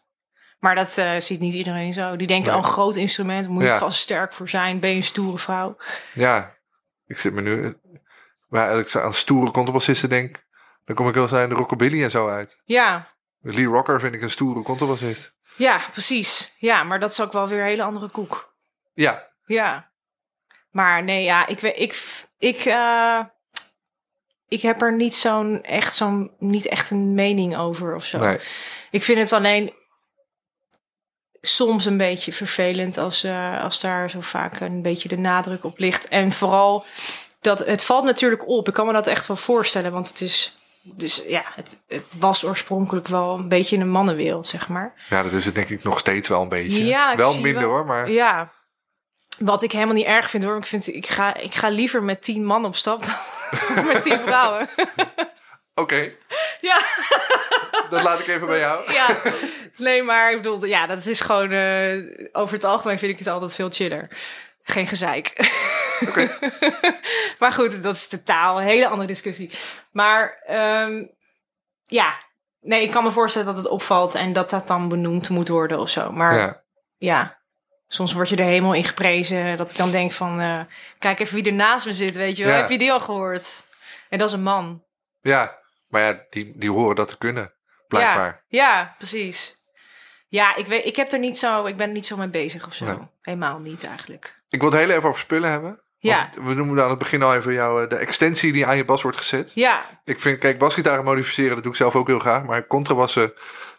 Maar dat eh, ziet niet iedereen zo. Die denken, Nee. oh, een groot instrument, moet je vast sterk voor zijn. Ben je een stoere vrouw? Ja, ik zit me nu... Als ik aan stoere contrabassisten denk, dan kom ik wel aan de rockabilly en zo uit. Ja, Lee Rocker vind ik een stoere contrabassist. ja, precies. Ja, maar dat is ook wel weer een hele andere koek. Ja, Ja. Maar nee, ja, ik weet, ik, ik, eh, ik heb er niet zo'n echt zo'n niet echt een mening over of zo. nee. Ik vind het alleen soms een beetje vervelend als, eh, als daar zo vaak een beetje de nadruk op ligt. En vooral dat het valt natuurlijk op. Ik kan me dat echt wel voorstellen, want het is. Dus ja, het, het was oorspronkelijk wel een beetje in een mannenwereld, zeg maar. Ja, dat is het denk ik nog steeds wel een beetje. Ja, wel minder wel- hoor, maar... Ja. Wat ik helemaal niet erg vind hoor. Ik, vind, ik, ga, ik ga liever met tien man op stap dan met tien vrouwen. Oké, Ja, dat laat ik even bij jou. ja. Nee, maar ik bedoel, ja, dat is gewoon... eh, over het algemeen vind ik het altijd veel chiller. Geen gezeik. Oké. maar goed, dat is totaal een hele andere discussie. Maar ehm, ja, nee, ik kan me voorstellen dat het opvalt... en dat dat dan benoemd moet worden of zo. Maar Ja. ja, soms word je er helemaal in geprezen. Dat ik dan denk van, eh, kijk even wie er naast me zit, weet je wel. Ja. Heb je die al gehoord? En dat is een man. ja, maar ja, die, die horen dat te kunnen, blijkbaar. Ja, ja precies. Ja, ik, weet, ik, heb er niet zo, ik ben er niet zo mee bezig of zo. Nee. Helemaal niet eigenlijk. Ik wil het heel even over spullen hebben. Ja. We noemen aan het begin al even jou, eh, de extensie die aan je bas wordt gezet. Ja, Ik vind, kijk, basgitaren modificeren, dat doe ik zelf ook heel graag. Maar contrabassen,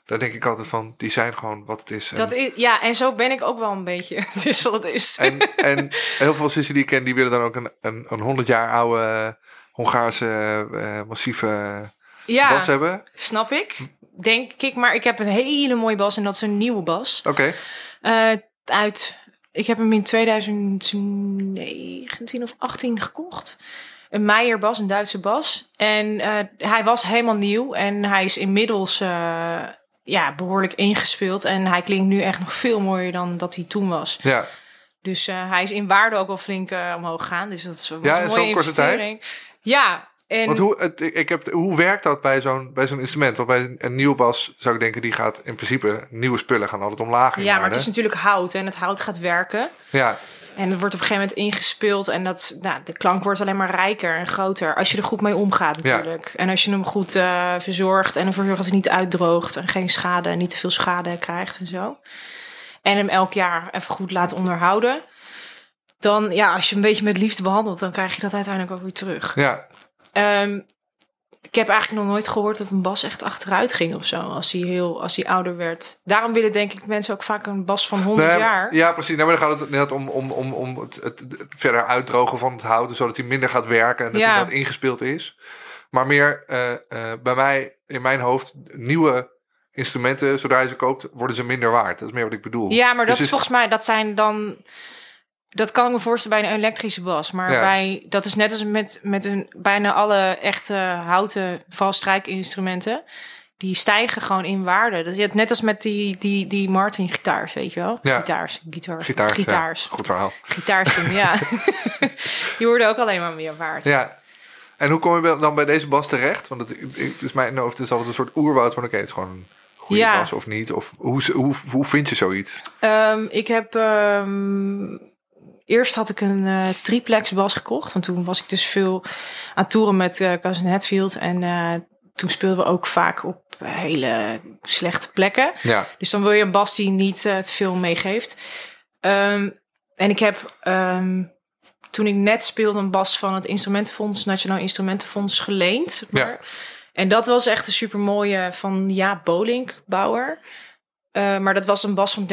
daar denk ik altijd van, die zijn gewoon wat het is. En, dat is, ja, en zo ben ik ook wel een beetje. Het is wat het is. en, en heel veel bassisten die ik ken, die willen dan ook een, een, een 100 jaar oude Hongaarse eh, massieve ja, bas hebben. snap ik. Denk ik, maar ik heb een hele mooie bas en dat is een nieuwe bas. Oké, Eh, uit, ik heb hem in 2019 of 18 gekocht. Een Meijer bas, een Duitse bas. En eh, hij was helemaal nieuw en hij is inmiddels ja, behoorlijk ingespeeld. En hij klinkt nu echt nog veel mooier dan dat hij toen was. ja. Dus eh, hij is in waarde ook wel flink eh, omhoog gegaan. Dus dat is Ja, een in mooie investering. Ja, en Want hoe, het, ik heb, hoe werkt dat bij zo'n, bij zo'n instrument? Want bij een, nieuwe bas zou ik denken, die gaat in principe, nieuwe spullen gaan altijd omlaag in ja, maar het is natuurlijk hout en het hout gaat werken. Ja, En het wordt op een gegeven moment ingespeeld en dat, nou, de klank wordt alleen maar rijker en groter. Als je er goed mee omgaat natuurlijk. En als je hem goed eh, verzorgt en ervoor zorgt dat hij niet uitdroogt en geen schade en niet te veel schade krijgt en zo. En hem elk jaar even goed laat onderhouden. Dan, ja, als je hem een beetje met liefde behandelt, dan krijg je dat uiteindelijk ook weer terug. ja. Ehm, ik heb eigenlijk nog nooit gehoord dat een bas echt achteruit ging of zo. Als hij, heel, als hij ouder werd. Daarom willen denk ik mensen ook vaak een bas van 100 Nee, jaar. Ja, precies. Nou, maar dan gaat het net om, om, om, om het, het, verder uitdrogen van het hout, zodat hij minder gaat werken en dat Ja. hij dat ingespeeld is. Maar meer eh, eh, bij mij, in mijn hoofd, nieuwe instrumenten, zodra je ze koopt, worden ze minder waard. Dat is meer wat ik bedoel. Ja, maar dat Dus is is- volgens mij, dat zijn dan. Dat kan ik me voorstellen bij een elektrische bas. Maar Ja. bij, dat is net als met, met een, bijna alle echte houten valstrijkinstrumenten. Die stijgen gewoon in waarde. Dat is net als met die, die, die Martin gitaars, weet je wel? Ja. Gitaars, gitaar, Gitaars. ja. gitaars. Goed verhaal. Gitaars, ja. Die worden ook alleen maar meer waard. Ja. En hoe kom je dan bij deze bas terecht? Want het, is mijn hoofd is altijd een soort oerwoud van oké, het is gewoon een goede bas of niet. Of hoe, hoe, hoe vind je zoiets? Ehm, ik heb. ehm, eerst had ik een eh, triplex bas gekocht. Want toen was ik dus veel aan toeren met eh Cousin Hatfield. En eh, toen speelden we ook vaak op hele slechte plekken. Ja, Dus dan wil je een bas die niet te veel meegeeft. Ehm, en ik heb ehm, toen ik net speelde een bas van het Instrumentenfonds, Nationaal Instrumentenfonds, geleend. Maar. Ja. En dat was echt een super mooie van Jaap Bolink, bouwer. Eh, maar dat was een bas van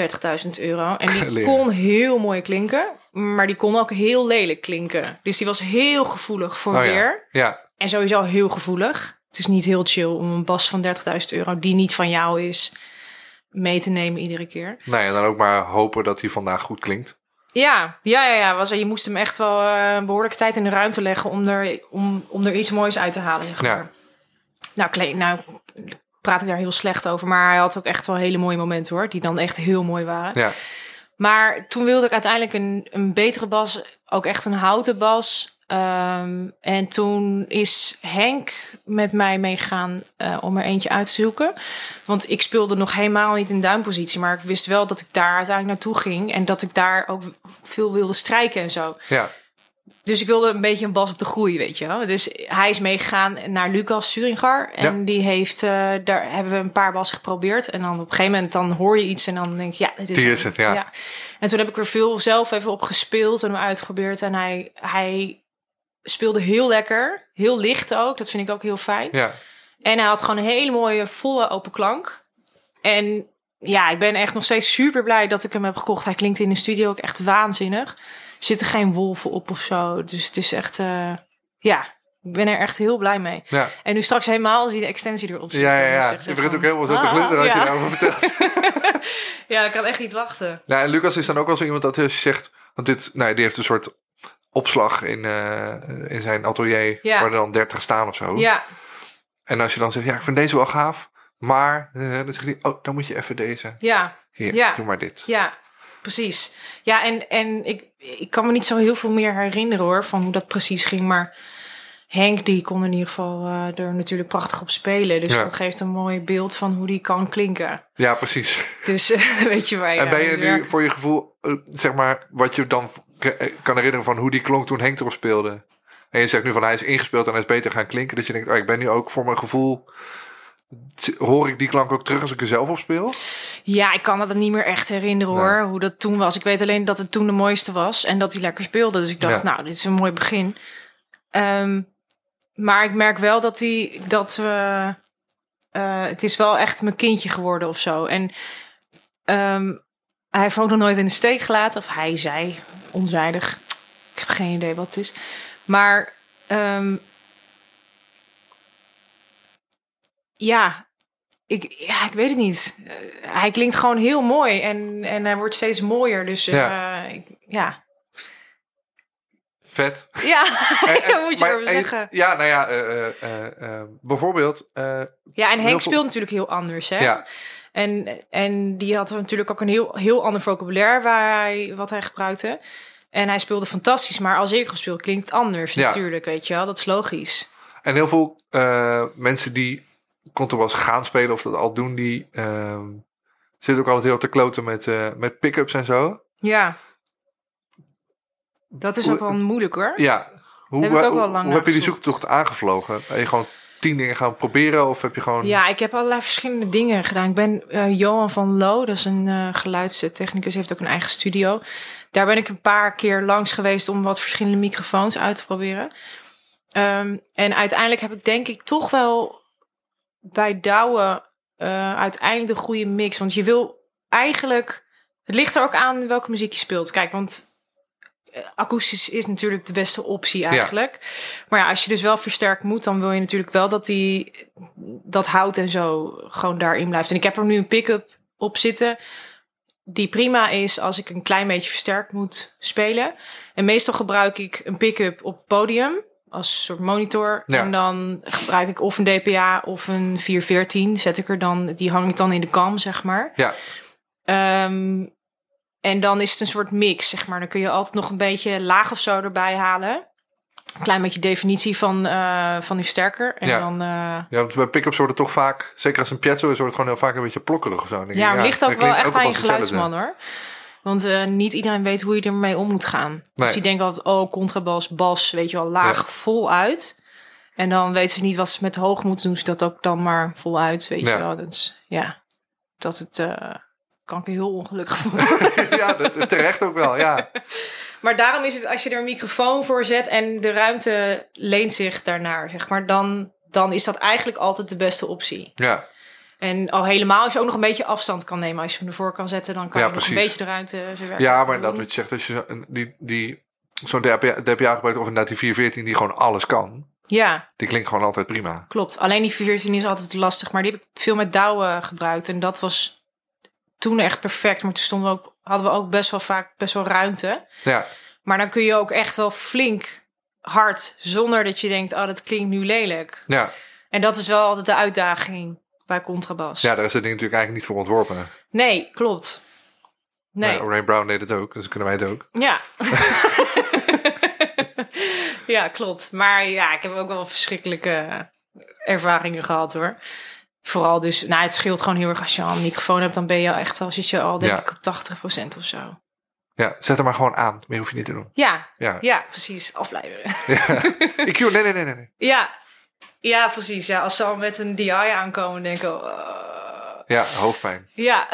30.000 euro. En die Leren. kon heel mooi klinken. Maar die kon ook heel lelijk klinken. Dus die was heel gevoelig voor Oh weer. Ja, En sowieso heel gevoelig. Het is niet heel chill om een bas van 30.000 euro... die niet van jou is, mee te nemen iedere keer. nou ja, dan ook maar hopen dat hij vandaag goed klinkt. Ja, ja, ja, ja. Was, je moest hem echt wel eh, een behoorlijke tijd in de ruimte leggen... om er, om, om er iets moois uit te halen, zeg maar. Ja. Nou, kle- nou, praat ik daar heel slecht over. Maar hij had ook echt wel hele mooie momenten, hoor. Die dan echt heel mooi waren. Ja, Maar toen wilde ik uiteindelijk een, een betere bas, ook echt een houten bas. Ehm, en toen is Henk met mij meegegaan eh, om er eentje uit te zoeken. Want ik speelde nog helemaal niet in duimpositie. Maar ik wist wel dat ik daar uiteindelijk naartoe ging. En dat ik daar ook veel wilde strijken en zo. ja, Dus ik wilde een beetje een bas op de groei, weet je wel. Dus hij is meegegaan naar Lucas Suringar. En Ja. die heeft, eh, daar hebben we een paar bassen geprobeerd. En dan op een gegeven moment dan hoor je iets en dan denk je, ja, dit is, Die is het, ja. En toen heb ik er veel zelf even op gespeeld en hem uitgeprobeerd. En hij, hij speelde heel lekker, heel licht ook. Dat vind ik ook heel fijn. ja. En hij had gewoon een hele mooie, volle open klank. En ja, ik ben echt nog steeds super blij dat ik hem heb gekocht. Hij klinkt in de studio ook echt waanzinnig. Zitten geen wolven op of zo. Dus het is echt, eh, ja, ik ben er echt heel blij mee. ja. En nu straks helemaal als die de extensie erop zit. Ja, ja, is ja. Je begint ook helemaal zo te ah, glunderen als je ja. daarover vertelt. Ja, ik kan echt niet wachten. Ja, en Lucas is dan ook wel zo iemand dat je zegt... Want dit, nou, die heeft een soort opslag in, eh, in zijn atelier... Ja. waar er dan 30 staan of zo. Ja, En als je dan zegt, ja, ik vind deze wel gaaf... maar eh, dan zegt hij, oh, dan moet je even deze. ja, Hier, Ja. doe maar dit. Ja, precies. Ja, en, en ik, ik kan me niet zo heel veel meer herinneren hoor, van hoe dat precies ging. Maar Henk, die kon in ieder geval eh, er natuurlijk prachtig op spelen. Dus Ja. dat geeft een mooi beeld van hoe die kan klinken. Ja, precies. Dus eh, weet je waar je en ben je nu werken- voor je gevoel, eh, zeg maar, wat je dan k- kan herinneren van hoe die klonk toen Henk erop speelde? En je zegt nu van hij is ingespeeld en hij is beter gaan klinken. Dat je denkt, oh, ik ben nu ook voor mijn gevoel, hoor ik die klank ook terug als ik er zelf op speel? Ja, ik kan dat niet meer echt herinneren Nee. hoor, hoe dat toen was. Ik weet alleen dat het toen de mooiste was en dat hij lekker speelde. Dus ik dacht, Ja. nou, dit is een mooi begin. Ehm, maar ik merk wel dat hij, dat we, eh, het is wel echt mijn kindje geworden of zo. En ehm, hij heeft ook nog nooit in de steek gelaten. Of hij zei, onzijdig. Ik heb geen idee wat het is. Maar ehm, ja, ik, ja, ik weet het niet. Eh, hij klinkt gewoon heel mooi en, en hij wordt steeds mooier. Dus eh, Ja. ik, ja. Vet. Ja, En- moet je maar- erover en- zeggen. Ja, nou ja, eh, eh, eh, eh, bijvoorbeeld, eh, Ja, en Henk veel- speelt natuurlijk heel anders, hè? ja, En, en die had natuurlijk ook een heel, heel ander vocabulaire waar hij, wat hij gebruikte. En hij speelde fantastisch, maar als ik speel klinkt het anders Ja. natuurlijk, weet je wel. Dat is logisch. en heel veel eh, mensen die contrabas gaan spelen of dat al doen, die ehm, zitten ook altijd heel te kloten met, eh, met pick-ups en zo. Ja. Dat is ook wel moeilijk hoor. Ja, hoe, Heb ik ook hoe- wel lang hoe naar heb je die zoektocht aangevlogen? Ben je gewoon tien dingen gaan proberen of heb je gewoon... Ja, ik heb allerlei verschillende dingen gedaan. Ik ben eh, Johan van Loo, dat is een eh geluidstechnicus, heeft ook een eigen studio. Daar ben ik een paar keer langs geweest om wat verschillende microfoons uit te proberen. Ehm, en uiteindelijk heb ik denk ik toch wel bij Douwe eh, uiteindelijk de goede mix. Want je wil eigenlijk... Het ligt er ook aan welke muziek je speelt. Kijk, want eh, akoestisch is natuurlijk de beste optie eigenlijk. Maar ja, als je dus wel versterkt moet, dan wil je natuurlijk wel dat die dat hout en zo gewoon daarin blijft. En ik heb er nu een pick-up op zitten die prima is als ik een klein beetje versterkt moet spelen. En meestal gebruik ik een pick-up op het podium als soort monitor. Ja. En dan gebruik ik of een DPA of een 414. Zet ik er dan, die hang ik dan in de kam, zeg maar. Ja, Ehm, en dan is het een soort mix, zeg maar. Dan kun je altijd nog een beetje laag of zo erbij halen. Een klein beetje definitie van, eh, van die sterker. En Ja. dan, eh, ja want bij pick-ups wordt het toch vaak, zeker als een piezo is, wordt het gewoon heel vaak een beetje plokkerig of zo. Ja, het ligt ook wel echt aan je geluidsman hoor. Want eh, niet iedereen weet hoe je ermee om moet gaan. Nee. Dus die denken altijd, oh, contrabas, bas, weet je wel, laag, Ja. vol uit. En dan weten ze niet wat ze met hoog moeten doen. Ze dat ook dan maar vol uit, weet Ja. je wel. Dat is, ja, dat het eh, kan ik heel ongelukkig voelen. ja, dat, terecht ook wel, ja. Maar daarom is het, als je er een microfoon voor zet en de ruimte leent zich daarnaar, zeg maar, dan, dan is dat eigenlijk altijd de beste optie. Ja. En al helemaal als je ook nog een beetje afstand kan nemen. Als je hem ervoor kan zetten, dan kan Ja, je nog een beetje de ruimte werken Ja, maar dat wat je zegt, als je die, die, zo'n DPA, DPA gebruikt, of inderdaad die 414 die gewoon alles kan, Ja, die klinkt gewoon altijd prima. klopt. Alleen die 14 is altijd lastig. Maar die heb ik veel met douwen gebruikt. En dat was toen echt perfect. Maar toen stonden we ook, hadden we ook best wel vaak best wel ruimte. Ja, Maar dan kun je ook echt wel flink hard. Zonder dat je denkt, oh, dat klinkt nu lelijk. ja. En dat is wel altijd de uitdaging bij contrabas. ja daar is het ding natuurlijk eigenlijk niet voor ontworpen. Nee, klopt. Nee. Maar Brown deed het ook, dus kunnen wij het ook. Ja. ja, klopt. Maar ja, ik heb ook wel verschrikkelijke ervaringen gehad hoor. Vooral dus, nou, het scheelt gewoon heel erg als je al een microfoon hebt, dan ben je echt al zit je al denk Ja. ik op 80% of zo. Ja, zet hem maar gewoon aan. Meer hoef je niet te doen. Ja, Ja. ja, precies. Ja. Ik nee, nee, nee, nee. nee. ja. Ja, precies. Ja, als ze al met een DI aankomen, denk ik, oh, Ja, hoofdpijn. ja.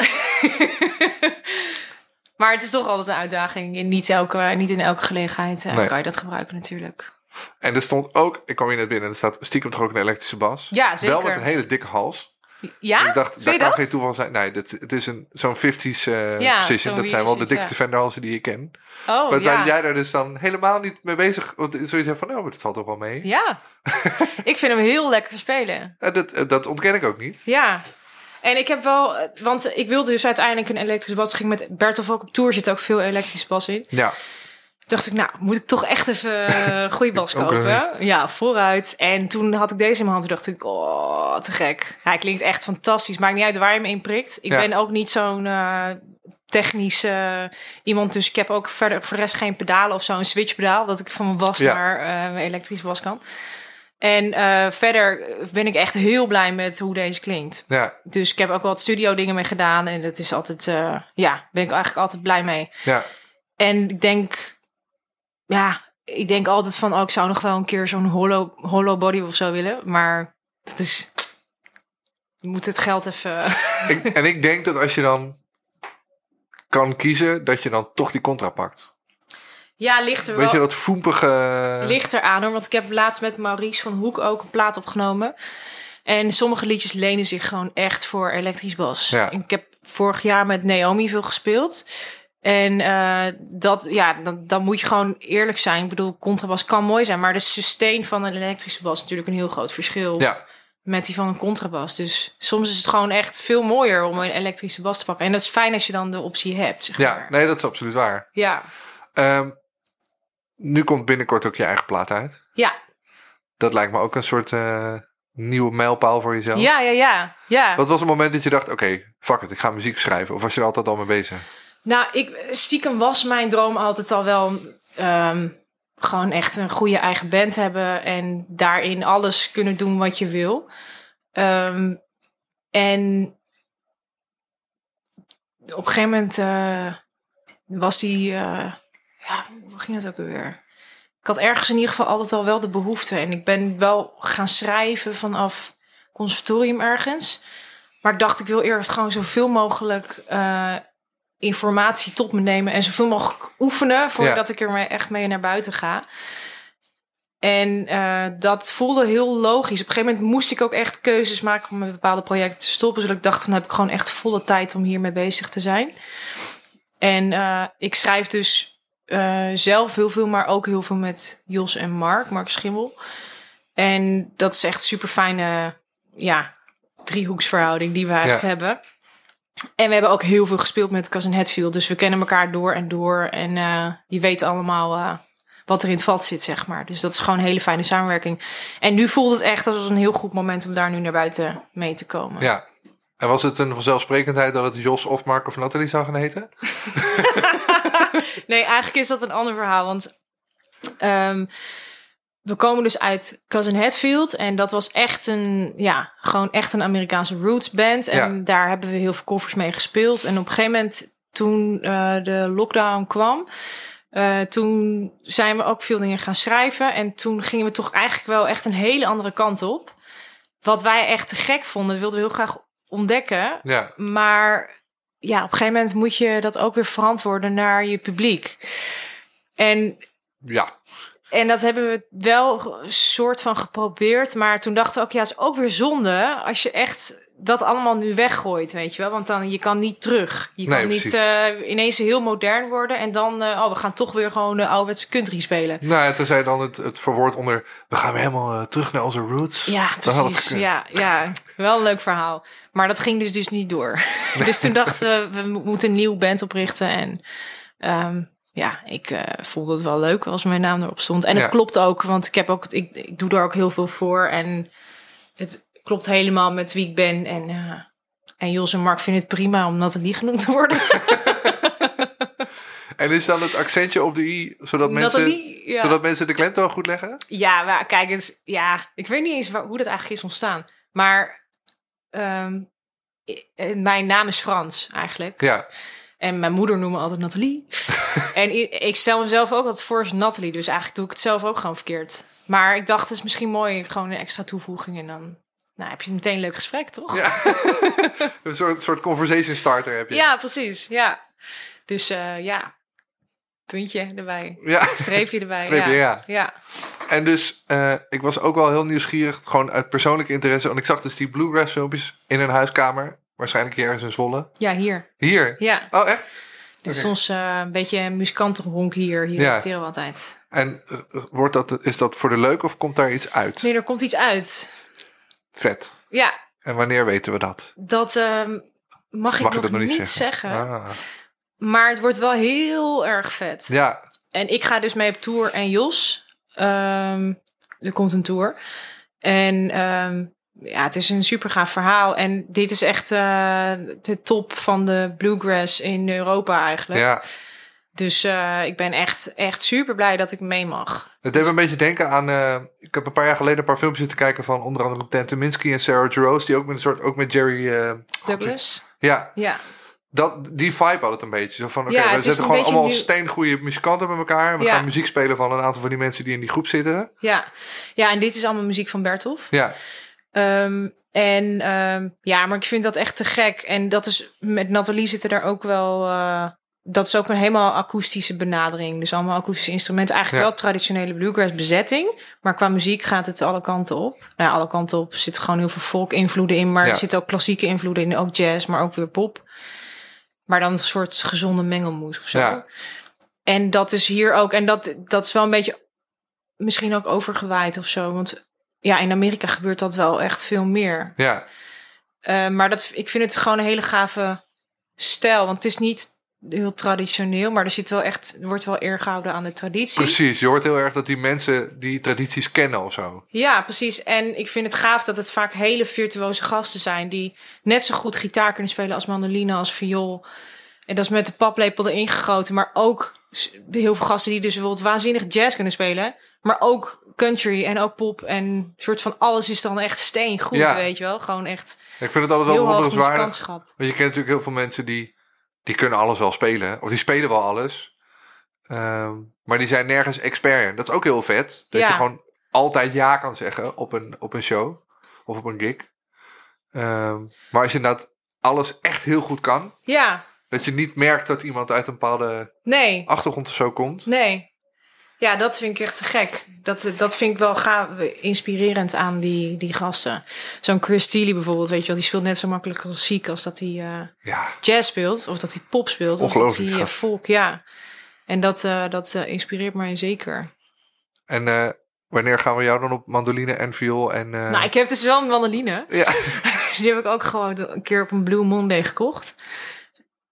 maar het is toch altijd een uitdaging. In niet, elke, niet in elke gelegenheid eh, Nee. kan je dat gebruiken natuurlijk. En er stond ook, ik kwam hier net binnen, en er staat stiekem toch ook een elektrische bas. Ja, zeker. Wel met een hele dikke hals. Ja? ik dacht, dat je kan geen toeval zijn. Nee, het is een, zo'n 50s eh Ja, zo'n Dat zijn wel de dikste Fender-halsen die ik ken. Oh, maar ja. jij daar dus dan helemaal niet mee bezig... Want zoiets hebt van, nou, dat valt toch wel mee. Ja. ik vind hem heel lekker spelen. En dat, eh, dat ontken ik ook niet. Ja. En ik heb wel, eh, want ik wilde dus uiteindelijk een elektrische bas. Ging met Bertolf ook op tour, zit ook veel elektrische bas in. Ja, dacht ik, nou, moet ik toch echt even een goede bas kopen? Ja, vooruit. En toen had ik deze in mijn hand. Toen dacht ik, oh, te gek. Hij klinkt echt fantastisch. Maakt niet uit waar je hem in prikt. Ik Ja. ben ook niet zo'n eh technisch eh, iemand. Dus ik heb ook verder voor de rest geen pedalen of zo. Een switchpedaal, dat ik van mijn bas Ja. naar eh, mijn elektrische bas kan. En eh, verder ben ik echt heel blij met hoe deze klinkt. ja, Dus ik heb ook wat studio dingen mee gedaan. En dat is altijd, eh, ja, ben ik eigenlijk altijd blij mee. ja. En ik denk, ja, ik denk altijd van, oh, ik zou nog wel een keer zo'n hollow, hollow body of zo willen. Maar het is, je moet het geld even. Ik, en ik denk dat als je dan kan kiezen, dat je dan toch die contra pakt. Ja, ligt er Weet je, dat voempige... Ligt er aan hoor. Want ik heb laatst met Maurice van Hoek ook een plaat opgenomen. En sommige liedjes lenen zich gewoon echt voor elektrisch bas. Ja. Ik heb vorig jaar met Naomi veel gespeeld. En eh, dat, ja, dan, dan moet je gewoon eerlijk zijn. Ik bedoel, contrabas kan mooi zijn, maar de sustain van een elektrische bas is natuurlijk een heel groot verschil Ja, met die van een contrabas. Dus soms is het gewoon echt veel mooier om een elektrische bas te pakken. En dat is fijn als je dan de optie hebt. Zeg ja, maar. nee, dat is absoluut waar. ja, Ehm, nu komt binnenkort ook je eigen plaat uit. ja, Dat lijkt me ook een soort eh, nieuwe mijlpaal voor jezelf. ja, ja, ja, ja. Wat was het moment dat je dacht, oké, fuck it, ik ga muziek schrijven? Of was je er altijd al mee bezig? Nou, ik, stiekem was mijn droom altijd al wel ehm, gewoon echt een goede eigen band hebben en daarin alles kunnen doen wat je wil. Ehm, en op een gegeven moment eh, was die, eh, ja, hoe ging het ook alweer? Ik had ergens in ieder geval altijd al wel de behoefte en ik ben wel gaan schrijven vanaf conservatorium ergens. Maar ik dacht, ik wil eerst gewoon zoveel mogelijk eh, informatie tot me nemen en zoveel mogelijk oefenen voordat ik er echt mee naar buiten ga. En eh, dat voelde heel logisch. Op een gegeven moment moest ik ook echt keuzes maken om met bepaalde projecten te stoppen. Zodat ik dacht, dan heb ik gewoon echt volle tijd om hiermee bezig te zijn. En eh, ik schrijf dus eh, zelf heel veel, maar ook heel veel met Jos en Mark, Mark Schimmel. En dat is echt super fijne, ja, driehoeksverhouding die we eigenlijk Ja. hebben. En we hebben ook heel veel gespeeld met Cousin Hetfield. Dus we kennen elkaar door en door. En eh je weet allemaal eh, wat er in het vat zit, zeg maar. Dus dat is gewoon een hele fijne samenwerking. En nu voelt het echt als een heel goed moment om daar nu naar buiten mee te komen. Ja. En was het een vanzelfsprekendheid dat het Jos of Mark of Nathalie zou gaan heten? Nee, eigenlijk is dat een ander verhaal. Want ehm, we komen dus uit Cousin Hatfield. En dat was echt een, ja, gewoon echt een Amerikaanse roots band. En Ja. daar hebben we heel veel covers mee gespeeld. En op een gegeven moment, toen eh, de lockdown kwam... eh, toen zijn we ook veel dingen gaan schrijven. En toen gingen we toch eigenlijk wel echt een hele andere kant op. Wat wij echt te gek vonden, wilden we heel graag ontdekken. Ja. Maar ja, op een gegeven moment moet je dat ook weer verantwoorden naar je publiek. En Ja, en dat hebben we wel een soort van geprobeerd. Maar toen dachten we ook, ja, het is ook weer zonde als je echt dat allemaal nu weggooit, weet je wel. Want dan, je kan niet terug. Je Nee, kan niet eh, ineens heel modern worden en dan, eh, oh, we gaan toch weer gewoon de ouderwetse country spelen. nou ja, tenzij dan het, het verwoord onder... We gaan weer helemaal eh, terug naar onze roots. Ja, Dan precies. Ja, ja, wel een leuk verhaal. Maar dat ging dus, dus niet door. dus toen dachten we, we mo- moeten een nieuw band oprichten. En ehm, ja, ik eh, vond het wel leuk als mijn naam erop stond. En het klopt ook, want ik, heb ook, ik, ik doe er ook heel veel voor. En het klopt helemaal met wie ik ben. En, eh, en Jos en Mark vinden het prima om Nathalie genoemd te worden. En is dan het accentje op de i, zodat, mensen, ja. zodat mensen de klemtoon goed leggen? Ja, maar kijk, is- ja, ik weet niet eens waar, hoe dat eigenlijk is ontstaan. Maar ehm, eh, mijn naam is Frans eigenlijk. Ja, En mijn moeder noemt me altijd Nathalie. en ik stel mezelf ook altijd voor als Nathalie. Dus eigenlijk doe ik het zelf ook gewoon verkeerd. Maar ik dacht, het is misschien mooi, gewoon een extra toevoeging. En dan nou, heb je meteen een leuk gesprek, toch? ja. een soort, soort conversation starter heb je. Ja, precies. Ja. Dus eh, ja, puntje erbij. Ja. Streepje erbij. Streepje, ja. ja. En dus, eh, ik was ook wel heel nieuwsgierig, gewoon uit persoonlijke interesse. Want ik zag dus die bluegrass filmpjes in een huiskamer. Waarschijnlijk hier ergens in Zwolle. Ja, hier. Hier? Ja. Oh, echt? Dit is ons eh, een beetje een muzikantenhonk hier. Hier Ja. we altijd. En eh, wordt dat, is dat voor de leuk of komt daar iets uit? Nee, er komt iets uit. Vet. Ja, En wanneer weten we dat? dat ehm, mag ik Mag nog, niet zeggen? zeggen. Ah. Maar het wordt wel heel erg vet. Ja, En ik ga dus mee op tour en Jos. ehm, er komt een tour. En ehm, ja, het is een super gaaf verhaal. En dit is echt eh, de top van de bluegrass in Europa eigenlijk. ja. Dus eh, ik ben echt, echt super blij dat ik mee mag. Het deed me een beetje denken aan... eh, ik heb een paar jaar geleden een paar filmpjes zitten kijken van onder andere Tent Minsky en Sarah Jarosz. Die ook met een soort, ook met Jerry... Douglas? ja, Ja. dat, die vibe had het een beetje. Zo van, oké, Ja, we zetten gewoon allemaal nu- steengoede muzikanten bij elkaar. We Ja. gaan muziek spelen van een aantal van die mensen die in die groep zitten. Ja. ja, en dit is allemaal muziek van Bertolf. Ja, Ehm, en ehm, ja, maar ik vind dat echt te gek. En dat is met Nathalie zitten daar ook wel. eh, dat is ook een helemaal akoestische benadering. Dus allemaal akoestische instrumenten. Eigenlijk Ja. wel traditionele bluegrass bezetting. Maar qua muziek gaat het alle kanten op. Nou, alle kanten op. Zitten gewoon heel veel folk invloeden in. Maar Ja. er zitten ook klassieke invloeden in. Ook jazz, maar ook weer pop. Maar dan een soort gezonde mengelmoes of zo. Ja. En dat is hier ook. En dat, dat is wel een beetje misschien ook overgewaaid of zo. Want ja, in Amerika gebeurt dat wel echt veel meer. ja. Eh, maar dat, ik vind het gewoon een hele gave stijl. Want het is niet heel traditioneel, maar er zit wel echt, er wordt wel eer gehouden aan de traditie. Precies, je hoort heel erg dat die mensen die tradities kennen of zo. Ja, precies. En ik vind het gaaf dat het vaak hele virtuoze gasten zijn die net zo goed gitaar kunnen spelen als mandoline, als viool. En dat is met de paplepel erin gegoten. Maar ook heel veel gasten die dus bijvoorbeeld waanzinnig jazz kunnen spelen. Maar ook country en ook pop. En soort van alles is dan echt steengoed, Ja. weet je wel. Gewoon echt Ik vind het altijd wel bewonderenswaardig. Want je kent natuurlijk heel veel mensen die, die kunnen alles wel spelen. Of die spelen wel alles. Ehm, maar die zijn nergens expert in. Dat is ook heel vet. Dat Ja. je gewoon altijd ja kan zeggen op een, op een show. Of op een gig. Ehm, maar als je inderdaad alles echt heel goed kan. Ja, Dat je niet merkt dat iemand uit een bepaalde nee. achtergrond of zo komt. Nee. Ja, dat vind ik echt te gek. Dat, dat vind ik wel gaaf, inspirerend aan die, die gasten. Zo'n Chris Steele bijvoorbeeld, weet je wel, die speelt net zo makkelijk klassiek als dat hij eh, Ja, jazz speelt. Of dat hij pop speelt. Of dat hij folk, ja. En dat, eh, dat inspireert mij zeker. en wanneer gaan we jou dan op mandoline en viool en... Nou, ik heb dus wel een mandoline. Ja, die heb ik ook gewoon een keer op een Blue Monday gekocht.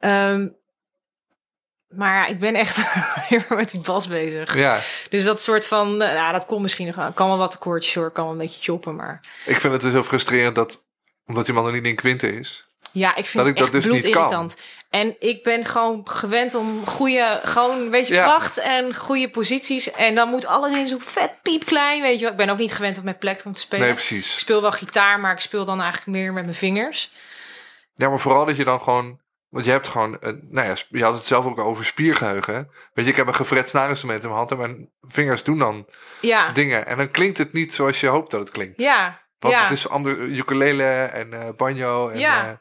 Ehm, maar ja, ik ben echt met die bas bezig. ja, Dus dat soort van, eh, ja, dat komt misschien nog wel. Kan wel wat akkoordjes hoor, kan wel een beetje choppen, maar... ik vind het dus heel frustrerend dat... Omdat die mandoline in kwinten is. Ja, ik vind Dat het ik dat dus niet bloedirritant. En ik ben gewoon gewend om goede, gewoon een beetje Ja. kracht en goede posities. En dan moet alles in zo vet piepklein, weet je wel. Ik ben ook niet gewend om met plektrum te spelen. Nee, ik precies. speel wel gitaar, maar ik speel dan eigenlijk meer met mijn vingers. Ja, maar vooral dat je dan gewoon... Want je hebt gewoon... een- nou ja, je had het zelf ook over spiergeheugen. Weet je, ik heb een gefret snaarinstrument in mijn hand... en mijn vingers doen dan Ja, dingen. En dan klinkt het niet zoals je hoopt dat het klinkt. ja. Want Ja. het is ander ukulele en eh, banjo. En, Ja. eh,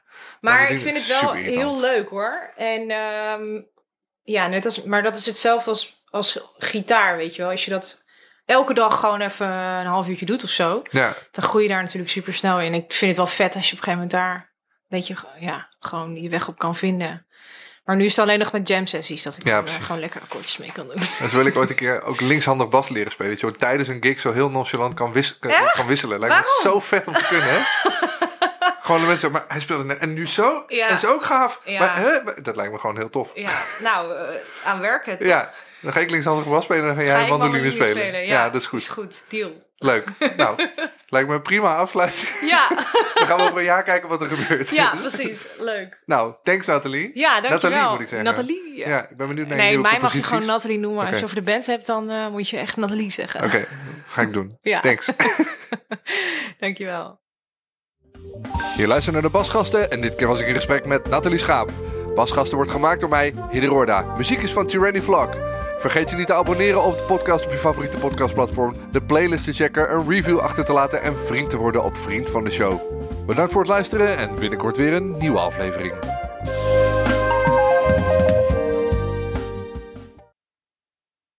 Maar ik vind het wel heel leuk hoor. En ehm, ja, net als, maar dat is hetzelfde als, als gitaar, weet je wel. Als je dat elke dag gewoon even een half uurtje doet of zo, ja, dan groei je daar natuurlijk super snel in. Ik vind het wel vet als je op een gegeven moment daar een beetje ja, gewoon je weg op kan vinden. Maar nu is het alleen nog met jam sessies dat ik Ja, eh, gewoon lekker akkoordjes mee kan doen. en zo wil ik ooit een keer ook linkshandig bas leren spelen. Dat je tijdens een gig zo heel nonchalant kan, wis- kan, Echt? kan wisselen. Lijkt Waarom? me zo vet om te kunnen, hè? gewoon de mensen, maar hij speelde net en nu zo. Ja. En is ook gaaf. Ja. Maar, hè? Dat lijkt me gewoon heel tof. Ja, nou, eh, aan werken. toch? Ja, dan ga ik linkshandig bas spelen en dan ga jij Ga mandoline mandoline spelen. Ja. dat is goed. Is goed, deal. Leuk. Nou, lijkt me prima afsluiting. Ja, Dan gaan we over een jaar kijken wat er gebeurt. ja, precies. Leuk. Nou, thanks Nathalie. Ja, dankjewel. Nathalie moet ik zeggen. Nathalie. ja. Ja, ik ben benieuwd naar je Nee, mij mag je gewoon Nathalie noemen. Als je over de band hebt, dan eh, moet je echt Nathalie zeggen. Oké, ga ik doen. Ja. Thanks. Dankjewel. Je luistert naar de Basgasten en dit keer was ik in gesprek met Nathalie Schaap. Basgasten wordt gemaakt door mij, Hidde Roorda. Muziek is van Tyranny Vlog. Vergeet je niet te abonneren op de podcast op je favoriete podcastplatform, de playlist te checken, een review achter te laten en vriend te worden op Vriend van de Show. Bedankt voor het luisteren en binnenkort weer een nieuwe aflevering.